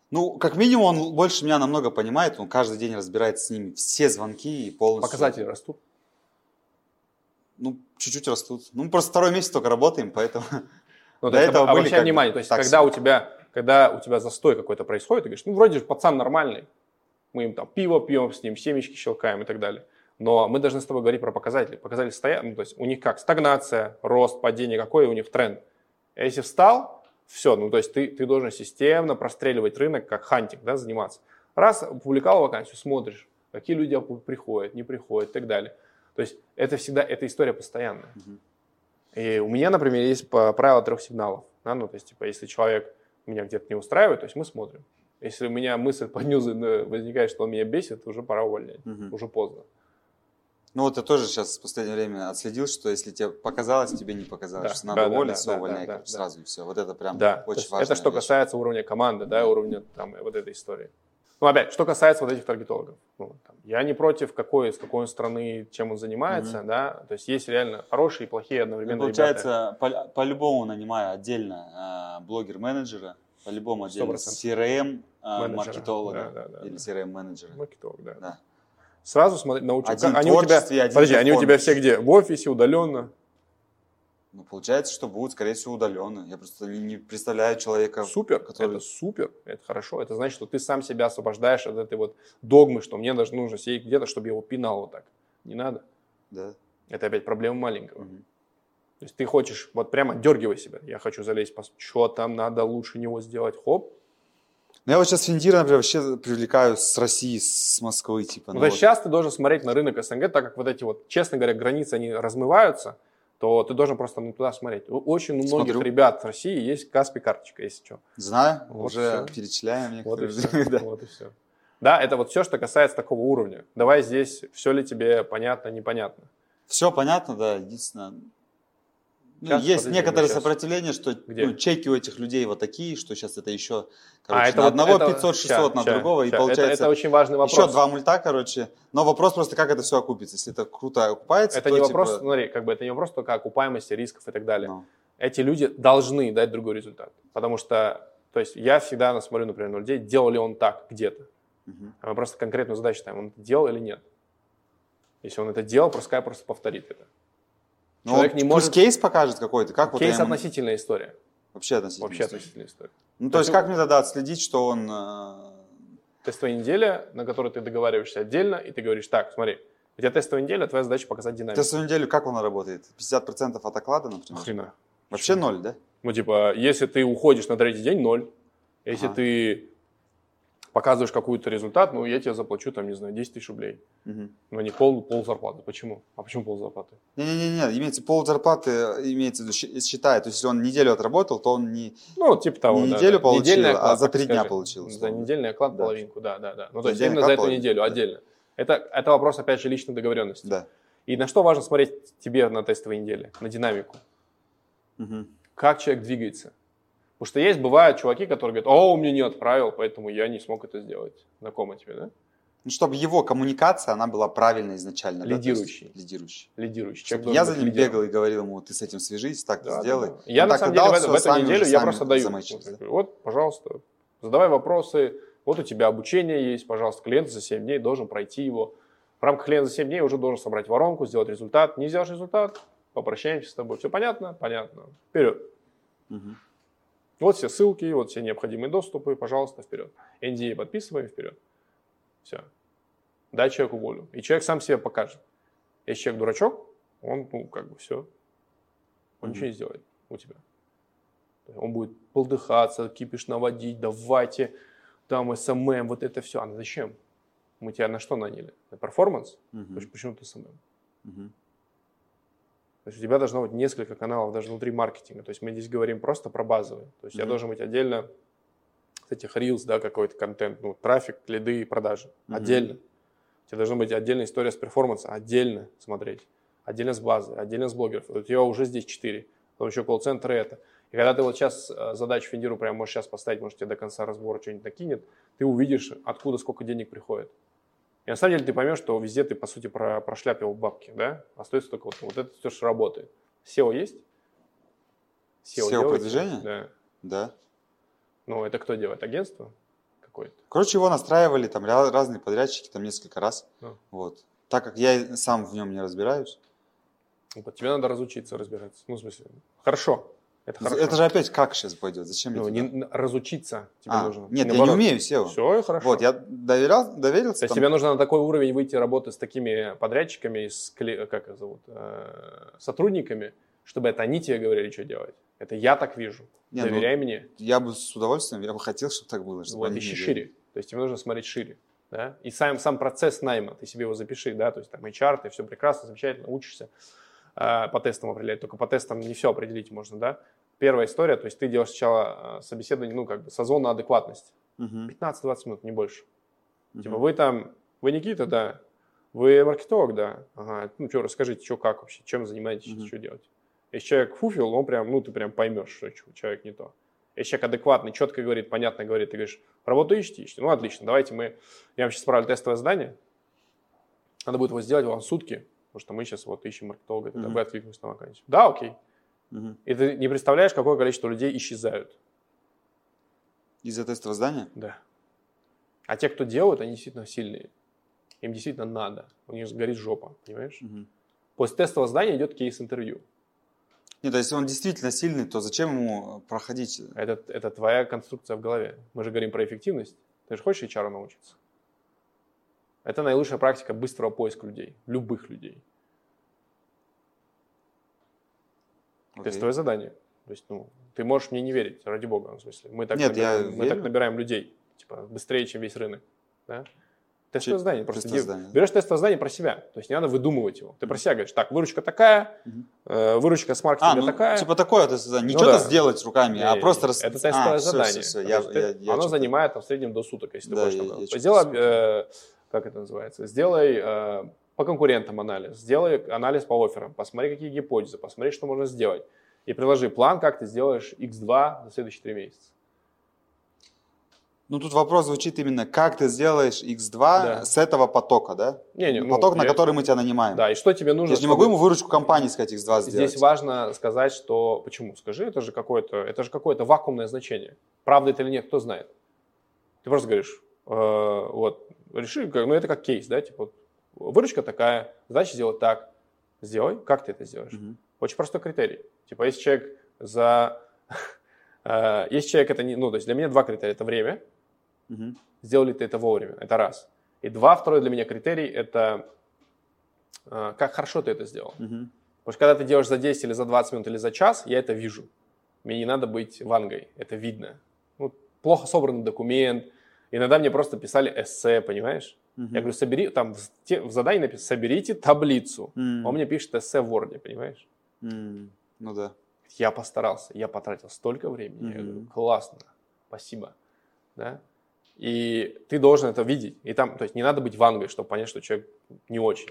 Ну, как минимум, он больше меня намного понимает, он каждый день разбирается с ними. Все звонки и полностью. Показатели растут. Ну, чуть-чуть растут. Ну, просто второй месяц только работаем, поэтому... Ну, До этого об- были обращай как внимание, то есть, когда у тебя, когда у тебя застой какой-то происходит, ты говоришь, ну, вроде же пацан нормальный, мы им там пиво пьем с ним, семечки щелкаем и так далее. Но мы должны с тобой говорить про показатели. Показатели стоят, ну, то есть у них как? Стагнация, рост, падение, какой у них тренд. А Если встал, все, ну, то есть ты, ты должен системно простреливать рынок, как хантинг, да, заниматься. Раз опубликовал вакансию, смотришь, какие люди приходят, не приходят и так далее. То есть это всегда, эта история постоянная. Мгм. И у меня, например, есть правило трех сигналов. Да? Ну, то есть, типа, если человек меня где-то не устраивает, то есть мы смотрим. Если у меня мысль по ньюзу возникает, что он меня бесит, уже пора увольнять. Мгм. Уже поздно. Ну, вот я тоже сейчас в последнее время отследил, что если тебе показалось, тебе не показалось. Да, что надо да, да, уволить, да, да, увольняй да, да. сразу и все. Вот это прям Да, очень важно. это что касается уровня команды, да, уровня там, вот этой истории. Ну, опять, что касается вот этих таргетологов. Ну, там, я не против, какой, с какой страны, чем он занимается, да, то есть есть реально хорошие и плохие одновременно Ну, ребята. получается, по- по-любому нанимаю отдельно э, блогер-менеджера, по-любому отдельно 100%. CRM э, Менеджера. маркетолога Да, да, да, или да. CRM-менеджера. Маркетолог, да. Да. Сразу смотри, научу. Один они у тебя, подожди, они у тебя все где? В офисе, удаленно? Ну, получается, что будут, скорее всего, удаленно. Я просто не представляю человека. Супер, который- это супер, это хорошо. Это значит, что ты сам себя освобождаешь от этой вот догмы, что мне даже нужно сидеть где-то, чтобы я его пинал вот так. Не надо. Да. Это опять проблема маленького. Мгм. То есть ты хочешь, вот прямо дергивай себя. Я хочу залезть, по... что там надо лучше него сделать. Хоп. Ну, я вот сейчас Финдира, например, вообще привлекаю с России, с Москвы, типа. Ну, ну то есть вот. сейчас ты должен смотреть на рынок СНГ, так как вот эти вот, честно говоря, границы, они размываются, то ты должен просто ну, туда смотреть. Очень у многих Смотрю. ребят в России есть Каспи карточка, если что. Знаю, Вот уже всё. перечисляем Вот и некоторые. все. Да. Вот и все. Да, это вот все, что касается такого уровня. Давай здесь, все ли тебе понятно, непонятно. Все понятно, да, единственное. Ну, есть некоторое щас. сопротивление, что Где? ну, чеки у этих людей вот такие, что сейчас это еще, короче, А, это на вот- одного это- 500-600, ща, на ща, другого, и ща. Это- получается Это, очень важный вопрос. еще два мульта, короче. Но вопрос просто, как это все окупится. Если это круто окупается, Это то, не типа, вопрос, смотри, как бы это не вопрос только окупаемости, рисков и так далее. ну, Эти люди должны дать другой результат. Потому что, то есть я всегда смотрю, например, на людей, делал ли он так где-то. мгм. А мы просто конкретную задачу ставим, он это делал или нет. Если он это делал, пускай просто повторит это. Ну, Человек вот не может- кейс покажет какой-то, как вот Кейс ему- относительная история. Вообще относительно. Вообще история. относительная история. Ну, То то есть есть, как мне тогда отследить, что он... э, Тестовая неделя, на которой ты договариваешься отдельно, и ты говоришь, так, смотри, у тебя тестовая неделя, твоя задача показать динамику. Тестовую неделю, как он работает? 50% от оклада, например? Охрена. Вообще ноль, да? Ну, типа, если ты уходишь на третий день, ноль. Если Ага. ты показываешь какой-то результат, ну, я тебе заплачу, там, не знаю, 10 тысяч рублей. Мгм. Но не пол, пол зарплаты. Почему? А почему пол зарплаты? Не-не-не, имеется пол зарплаты, имеется в виду, считает. То есть, если он неделю отработал, то он не... Ну, типа того, Не да, неделю да. получил, Недельный а за три дня получил, За недельный оклад Да. половинку, да, да, да. Ну, то есть именно за оклад эту неделю, половинку, да. отдельно. Это, это вопрос, опять же, личной договоренности. Да. И на что важно смотреть тебе на тестовой неделе? На динамику. Мгм. Как человек двигается. Потому что есть, бывают чуваки, которые говорят, о, мне не отправил, поэтому я не смог это сделать. Знакомо тебе, да? Ну, чтобы его коммуникация, она была правильной изначально. да, то есть. Лидирующей. Лидирующий. Чтобы я за ним лидером. бегал и говорил ему, ты с этим свяжись, так Да, сделай. да, да. Я Он на самом деле дал, в, всё, в эту неделю я просто даю. Вот, да. вот, пожалуйста, задавай вопросы. Вот у тебя обучение есть, пожалуйста, клиент за 7 дней должен пройти его. В рамках клиента за 7 дней уже должен собрать воронку, сделать результат. Не сделаешь результат, попрощаемся с тобой. Все понятно? Понятно. Вперед. Мгм. Вот все ссылки, вот все необходимые доступы, пожалуйста, вперед. NDA подписываем, вперед. Все. Дай человеку волю. И человек сам себе покажет. Если человек дурачок, он, ну, как бы все. Он Мгм. ничего не сделает у тебя. Он будет полдыхаться, кипиш наводить, давайте, там SMM, вот это все. А зачем? Мы тебя на что наняли? На performance? Поч- Почему ты SMM? Мгм. То есть у тебя должно быть несколько каналов даже внутри маркетинга. То есть мы здесь говорим просто про базовые. То есть я Мгм. должен быть отдельно с этих reels, да, какой-то контент, ну, трафик, лиды и продажи. Мгм. Отдельно. У тебя должна быть отдельная история с performance а, отдельно смотреть. Отдельно с базы, отдельно с блогеров. Вот у тебя уже здесь четыре. Потом еще колл-центры это. И когда ты вот сейчас э, задачу Финдиру прямо можешь сейчас поставить, может тебе до конца разбора что-нибудь накинет, ты увидишь, откуда сколько денег приходит. И на самом деле ты поймешь, что везде ты, по сути, про, прошляпил бабки, да? Остается только вот, вот это все, что работает. SEO есть? SEO делаете? продвижение? Да. Да. Ну, это кто делает? Агентство какое-то? Короче, его настраивали там разные подрядчики там несколько раз. Ну. Вот. Так как я сам в нем не разбираюсь. Вот тебе надо разучиться разбираться. Ну, в смысле, хорошо. Это хорошо. Это же опять как сейчас пойдет? Зачем Ну, не, разучиться тебе А, нужно. нет, я не Наоборот. умею SEO. Все, хорошо. Вот, я доверял, доверился. То есть там. тебе нужно на такой уровень выйти работать с такими подрядчиками, с, как их зовут, э, сотрудниками, чтобы это они тебе говорили, что делать. Это я так вижу. Не, ну, Доверяй мне. Я бы с удовольствием, я бы хотел, чтобы так было. Чтобы Вот, ищи шире. То есть тебе нужно смотреть шире. Да? И сам, сам процесс найма, ты себе его запиши, да, то есть там HR, ты все прекрасно, замечательно, учишься по тестам определять, только по тестам не все определить можно, да. Первая история, то есть ты делаешь сначала э, собеседование, ну, как бы, созвон на адекватность. Мгм, 15-20 минут, не больше. мгм. Типа, вы там, вы Никита, да, вы маркетолог, да, ага, ну, что, расскажите, что, как вообще, чем занимаетесь, Мгм. что делать. Если человек фуфел, он прям, ну, ты прям поймешь, что человек не то. Если человек адекватный, четко говорит, понятно говорит, ты говоришь, работу ищите, ищите. Ну, отлично, давайте мы, я вам сейчас отправлю тестовое задание, надо будет его сделать вам сутки, потому что мы сейчас вот ищем маркетолога, тогда Мгм. вы откликнулись на вакансию. Да, окей. Мгм. И ты не представляешь, какое количество людей исчезают. Из-за тестового здания? Да. А те, кто делают, они действительно сильные. Им действительно надо. У них горит жопа, понимаешь? Мгм. После тестового задания идет кейс-интервью. Нет, а если он действительно сильный, то зачем ему проходить? Это, это твоя конструкция в голове. Мы же говорим про эффективность. Ты же хочешь HR научиться? Это наилучшая практика быстрого поиска людей. Любых людей. Окей. Тестовое задание. То есть, ну, ты можешь мне не верить, ради бога, ну, в смысле. Мы так, Нет, я набираем, мы так набираем людей, типа, быстрее, чем весь рынок. Да? Тестовое Че- задание. Просто тестовое задание, да? берешь тестовое задание про себя. То есть не надо выдумывать его. Ты про себя говоришь, так, выручка такая, э, выручка с А, маркетинга ну, такая. типа такое тестовое задание. Не Ну что-то да. сделать руками, а Не, просто... не, рас- Это А, тестовое всё, задание. всё, всё, То я- ты- я- я Оно чё-то- занимает там, в среднем до суток, если Да, ты я- хочешь. там, я Сделай, смотрю. э, как это называется, сделай э, по конкурентам анализ, сделай анализ по офферам, посмотри, какие гипотезы, посмотри, что можно сделать. И приложи план, как ты сделаешь X2 за следующие три месяца. Ну, тут вопрос звучит именно, как ты сделаешь X2 Да. с этого потока, да? Не, не, ну, Поток, на я- который мы тебя нанимаем. Да, и что тебе нужно? Я же не чтобы- могу ему выручку компании сказать X2 сделать. Здесь важно сказать, что почему? Скажи, это же какое-то, это же какое-то вакуумное значение. Правда это или нет, кто знает? Ты просто говоришь, э, вот, реши, как- ну это как кейс, да, типа, выручка такая, задача сделать так. Сделай, как ты это сделаешь? Мгм. Очень простой критерий. Типа, если человек за... э, Если человек это не... Ну, то есть для меня два критерия. Это время. Мгм. Сделал ли ты это вовремя? Это раз. И два, второй для меня критерий – это э, как хорошо ты это сделал. Мгм. Потому что когда ты делаешь за 10 или за 20 минут или за час, я это вижу. Мне не надо быть вангой, это видно. Ну, плохо собранный документ. Иногда мне просто писали эссе, понимаешь? Мгм. Я говорю, собери, там в, те- в задании написано, соберите таблицу. М. Он мне пишет эссе в Word, понимаешь? М. Ну да. Я постарался, я потратил столько времени. Я Мгм. говорю, классно, спасибо. Да? И ты должен это видеть. И там, то есть не надо быть вангой, чтобы понять, что человек не очень.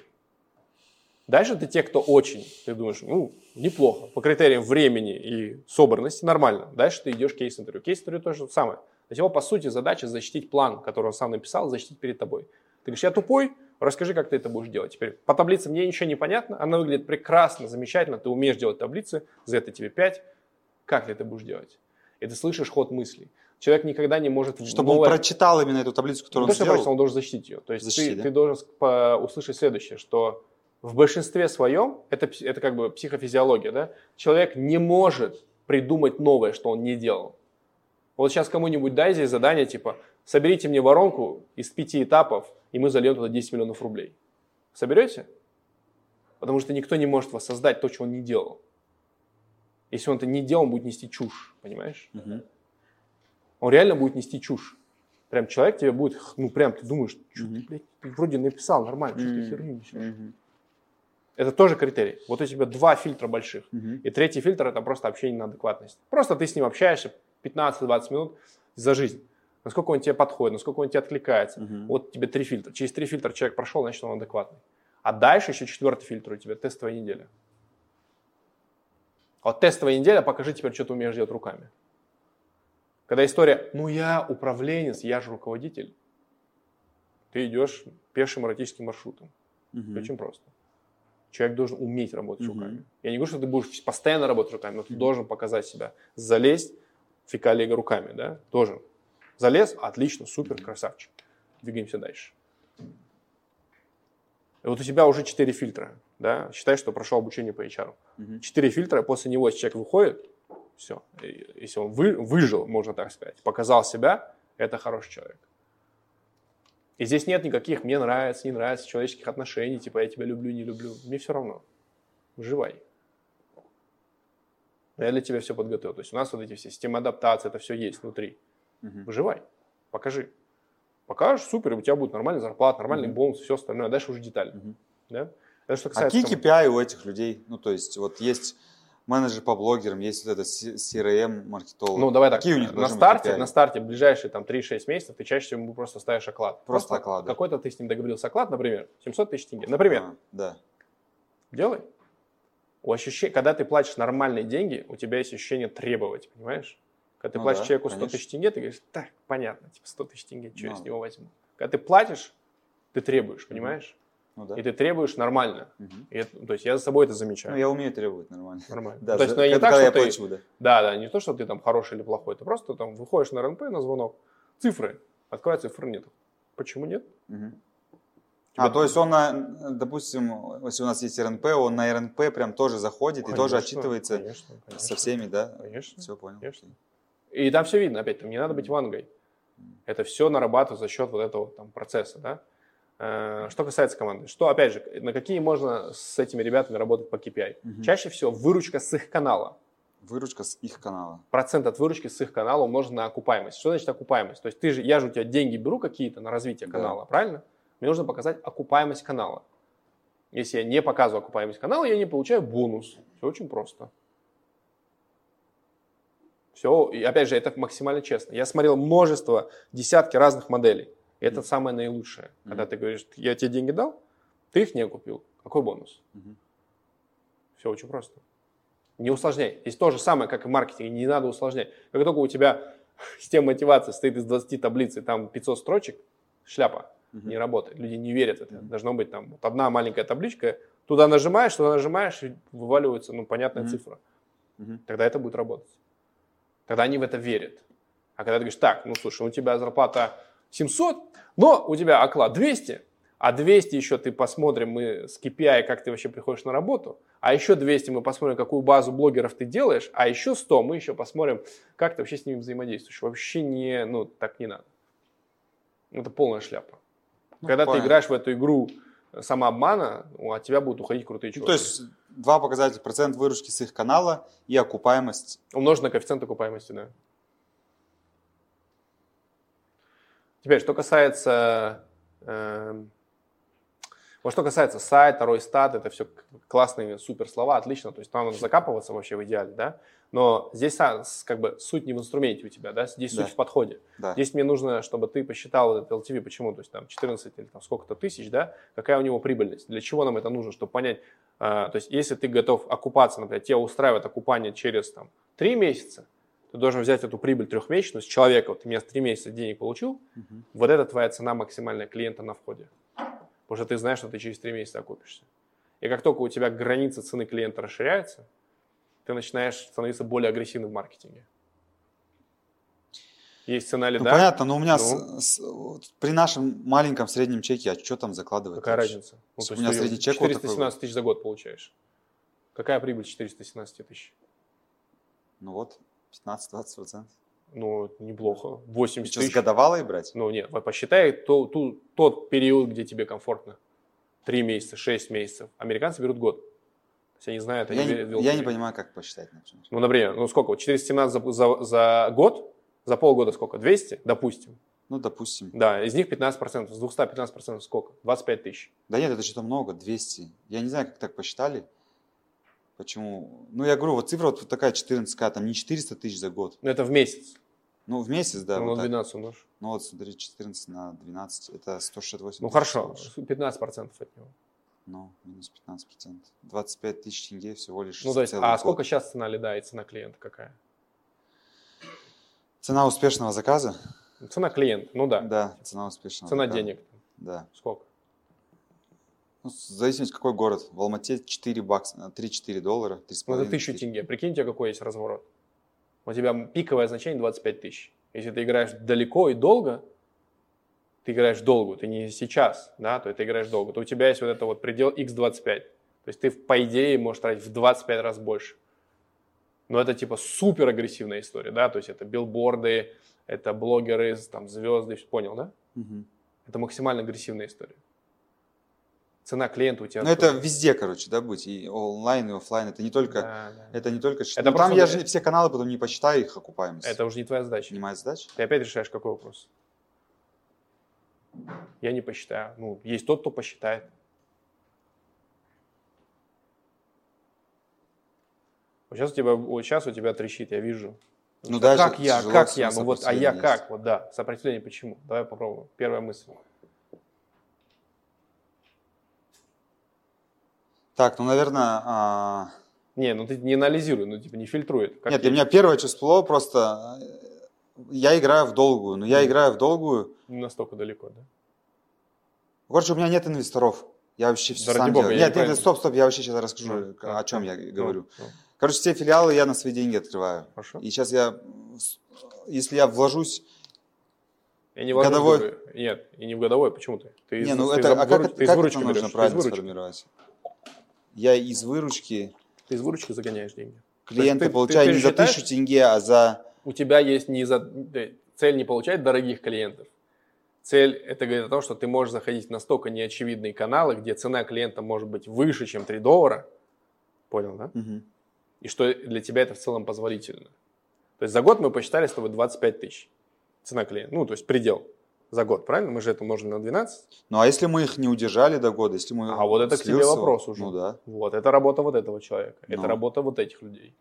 Дальше ты те, кто очень. Ты думаешь, ну, неплохо. По критериям времени и собранности нормально. Дальше ты идешь кейс-интервью. Кейс-интервью то же самое. То есть его, по сути, задача защитить план, который он сам написал, защитить перед тобой. Ты говоришь, я тупой, расскажи, как ты это будешь делать. Теперь по таблице мне ничего не понятно, она выглядит прекрасно, замечательно, ты умеешь делать таблицы, за это тебе 5. Как ты это будешь делать? И ты слышишь ход мыслей. Человек никогда не может... Чтобы он новое- прочитал именно эту таблицу, не которую то, он что сделал. прочитал, он должен защитить ее. То есть Защитить, ты, да? ты должен по- услышать следующее, что в большинстве своем, это, это как бы психофизиология, да, человек не может придумать новое, что он не делал. Вот сейчас кому-нибудь дай здесь задание, типа, соберите мне воронку из пяти этапов, и мы зальем туда 10 миллионов рублей. Соберете? Потому что никто не может воссоздать то, что он не делал. Если он это не делал, он будет нести чушь, понимаешь? Мгм. Он реально будет нести чушь. Прям человек тебе будет, ну прям ты думаешь, что ты, Мгм. блядь, ты вроде написал нормально, что ты херню несешь? Мгм. Это тоже критерий. Вот у тебя два фильтра больших. Мгм. И третий фильтр это просто общение на адекватность. Просто ты с ним общаешься 15-20 минут за жизнь. Насколько он тебе подходит, насколько он тебе откликается. Мгм. Вот тебе три фильтра. Через три фильтра человек прошел, значит он адекватный. А дальше еще четвертый фильтр у тебя тестовая неделя. А вот тестовая неделя, покажи теперь, что ты умеешь делать руками. Когда история, ну я управленец, я же руководитель. Ты идешь пешим эротическим маршрутом. Мгм. Очень просто. Человек должен уметь работать Мгм. руками. Я не говорю, что ты будешь постоянно работать руками, но ты Мгм. должен показать себя. Залезть в фекалии руками, да, должен. Залез, отлично, супер, красавчик. Двигаемся дальше. И вот у тебя уже четыре фильтра, да, считай, что прошел обучение по HR. Мгм. Четыре фильтра, после него, если человек выходит, все, если он вы- выжил, можно так сказать, показал себя, это хороший человек. И здесь нет никаких «мне нравится, не нравится» человеческих отношений, типа «я тебя люблю, не люблю». Мне все равно. Выживай. Я для тебя все подготовил. То есть у нас вот эти все системы адаптации, это все есть внутри. Мгм. Выживай. Покажи. Покажешь, супер, у тебя будет нормальная зарплата, нормальный Мгм. бонус, все остальное. А дальше уже детали. Мгм. Да? Это что А касается... какие KPI у этих людей? Ну, то есть, вот есть менеджер по блогерам, есть вот это CRM маркетолог. Ну, давай так. Какие у них на старте, на старте, ближайшие там 3-6 месяцев, ты чаще всего просто ставишь оклад. Просто оклад, да. Какой-то ты с ним договорился оклад, например, 700 тысяч тенге. Например, А, да. делай. У ощущения, когда ты платишь нормальные деньги, у тебя есть ощущение требовать, понимаешь? Когда ты Ну платишь да, человеку 100 конечно. тысяч тенге, ты говоришь, так, понятно, типа 100 тысяч тенге, что я Ну. с него возьму? Когда ты платишь, ты требуешь, понимаешь? Ну, да. И ты требуешь нормально. Мгм. И это- то есть я за собой это замечаю. Ну, я умею требовать нормально. Нормально. Да, то есть, ну, не так, что я ты, плачу, да. Да, да, не то, что ты там хороший или плохой, ты просто там выходишь на РНП на звонок, цифры, открывай цифр нет. Почему нет? Мгм. Тебя- А, то есть он, на, допустим, если у нас есть РНП, он на РНП прям тоже заходит и тоже Конечно, отчитывается конечно, конечно, со всеми, да? Конечно. Все понял. Конечно. И там все видно, опять, там не надо быть вангой. Это все нарабатывается за счет вот этого там, процесса, да. Э, Что касается команды, что, опять же, на какие можно с этими ребятами работать по KPI? Мгм. Чаще всего выручка с их канала. Выручка с их канала. Процент от выручки с их канала умножен на окупаемость. Что значит окупаемость? То есть ты же, я же у тебя деньги беру какие-то на развитие Да. канала, правильно? Мне нужно показать окупаемость канала. Если я не показываю окупаемость канала, я не получаю бонус. Все очень просто. Все, и опять же, это максимально честно. Я смотрел множество, десятки разных моделей. И это самое наилучшее. Когда ты говоришь, я тебе деньги дал, ты их не окупил. Какой бонус? Мгм. Все очень просто. Не усложняй. Здесь то же самое, как и в маркетинге. Не надо усложнять. Как только у тебя система мотивации стоит из 20 таблиц и там 500 строчек, шляпа Мгм. не работает. Люди не верят в это. Должно быть там вот одна маленькая табличка. Туда нажимаешь, туда нажимаешь, и вываливается ну, понятная Мгм. цифра. Мгм. Тогда это будет работать. Тогда они в это верят. А когда ты говоришь, так, ну слушай, у тебя зарплата 700, но у тебя оклад 200, а 200 еще ты посмотрим, мы с KPI, как ты вообще приходишь на работу, а еще 200 мы посмотрим, какую базу блогеров ты делаешь, а еще 100 мы еще посмотрим, как ты вообще с ними взаимодействуешь. Вообще не, ну, так не надо. Это полная шляпа. Ну, Когда ты понятно. играешь в эту игру самообмана, ну, от тебя будут уходить крутые Ну, чуваки. то есть два показателя. Процент выручки с их канала и окупаемость. Умножить на коэффициент окупаемости, да. Теперь, что касается... эм, вот что касается сайта, Ройстат, это все классные супер слова, отлично, то есть там надо закапываться вообще в идеале, да, но здесь с- как бы суть не в инструменте у тебя, да, здесь Да. суть в подходе. Да. Здесь мне нужно, чтобы ты посчитал этот LTV, почему, то есть там 14 или там сколько-то тысяч, да, какая у него прибыльность, для чего нам это нужно, чтобы понять, а, то есть если ты готов окупаться, например, тебя устраивает окупание через там 3 месяца, ты должен взять эту прибыль трехмесячную с человека, вот ты меня 3 месяца денег получил, Мгм. вот это твоя цена максимальная клиента на входе. Потому что ты знаешь, что ты через 3 месяца окупишься. И как только у тебя граница цены клиента расширяется, ты начинаешь становиться более агрессивным в маркетинге. Есть цена Ну, лида. понятно, но у меня Ну. с- с- вот при нашем маленьком среднем чеке, а что там закладывать? Какая вообще? разница? Ну, у меня средний чек вот такой 417 тысяч за год получаешь. Какая прибыль 417 тысяч? Ну вот, 15-20 процентов. Ну, неплохо. 80 Что, с тысяч. годовалой брать? Ну, нет, посчитай то, ту- тот период, где тебе комфортно. Три месяца, шесть месяцев. Американцы берут год. Есть они знают, они Я, не, я не понимаю, как посчитать, например. Ну, например, ну сколько? Вот 417 за, за, за год, за полгода сколько? 200, допустим. Ну, допустим. Да, из них 15%, с 215% сколько? 25 тысяч. Да нет, это что-то много, 200. Я не знаю, как так посчитали. Почему? Ну, я говорю, вот цифра вот такая 14, там не 400 тысяч за год. Ну, это в месяц. Ну, в месяц, да. ну, вот на так. 12 умножь. Ну, вот смотри, 14 на 12, это 168 Ну, хорошо, всего лишь. 15% от него. Ну, минус 15%. 25 тысяч тенге всего лишь. Ну, то есть, а год. сколько сейчас цена лида и цена клиента какая? Цена успешного заказа? Цена клиента, ну да. Да, цена успешного Цена заказа. денег. Да. Сколько? Ну, в зависимости, какой город. В Алмате 4 бакса, 3-4 доллара, 3,5 Ну, это тысячу тысячи. тенге. Прикиньте, какой есть разворот. У тебя пиковое значение 25 тысяч. Если ты играешь далеко и долго, ты играешь долго, ты не сейчас, да, то ты играешь долго, то у тебя есть вот это вот предел x25. То есть ты, по идее, можешь тратить в 25 раз больше. Но это типа супер агрессивная история, да, то есть это билборды, это блогеры, там, звезды, понял, да? Мгм. Это максимально агрессивная история. Цена клиента у тебя... Ну, это везде, короче, да, быть. И онлайн, и оффлайн. Это не только... Да, да. Это не только... Это ну, там я же все каналы потом не посчитаю их окупаемость. Это уже не твоя задача. Понимаешь задача? Ты опять решаешь, какой вопрос? Я не посчитаю. Ну, есть тот, кто посчитает. Вот сейчас у тебя, вот сейчас у тебя трещит, я вижу. Ну Да как я, как я, ну вот, а я сопротивление как, есть. вот да, сопротивление почему? Давай попробуем. Первая мысль. Так, ну, наверное... а, Не, ну ты не анализируй, ну типа не фильтруй. Как Нет, для меня первое число просто... э, Я играю в долгую, но я Мгм. играю в долгую... Не настолько далеко, да? Короче, у меня нет инвесторов. Я вообще все Да сам бога, делаю. я Нет, неправильно- нет, стоп, стоп, я вообще сейчас расскажу, Ну, ну, о чем ну, я ну, говорю. ну, Короче, все филиалы я на свои деньги открываю. Хорошо. И сейчас я, если я вложусь... Я не годовой-. Нет, и не в годовой, почему ты? Ты Не, из- ну ты это, из а как, ты как это нужно правильно сформировать? Я из выручки Ты из выручки загоняешь деньги. клиента ты- ты получаю не за тысячу тенге, а за... у тебя есть не за... э, цель не получать дорогих клиентов. Цель это говорит о том, что ты можешь заходить в настолько неочевидные каналы, где цена клиента может быть выше, чем 3 доллара. Понял, да? Мгм. И что для тебя это в целом позволительно. То есть за год мы посчитали с тобой 25 тысяч. Цена клиента. Ну, то есть предел за год, правильно? Мы же это умножили на 12. Ну а если мы их не удержали до года, если мы... А вот это к тебе вопрос уже. Ну да. Вот, это работа вот этого человека. Это Ну. работа вот этих людей.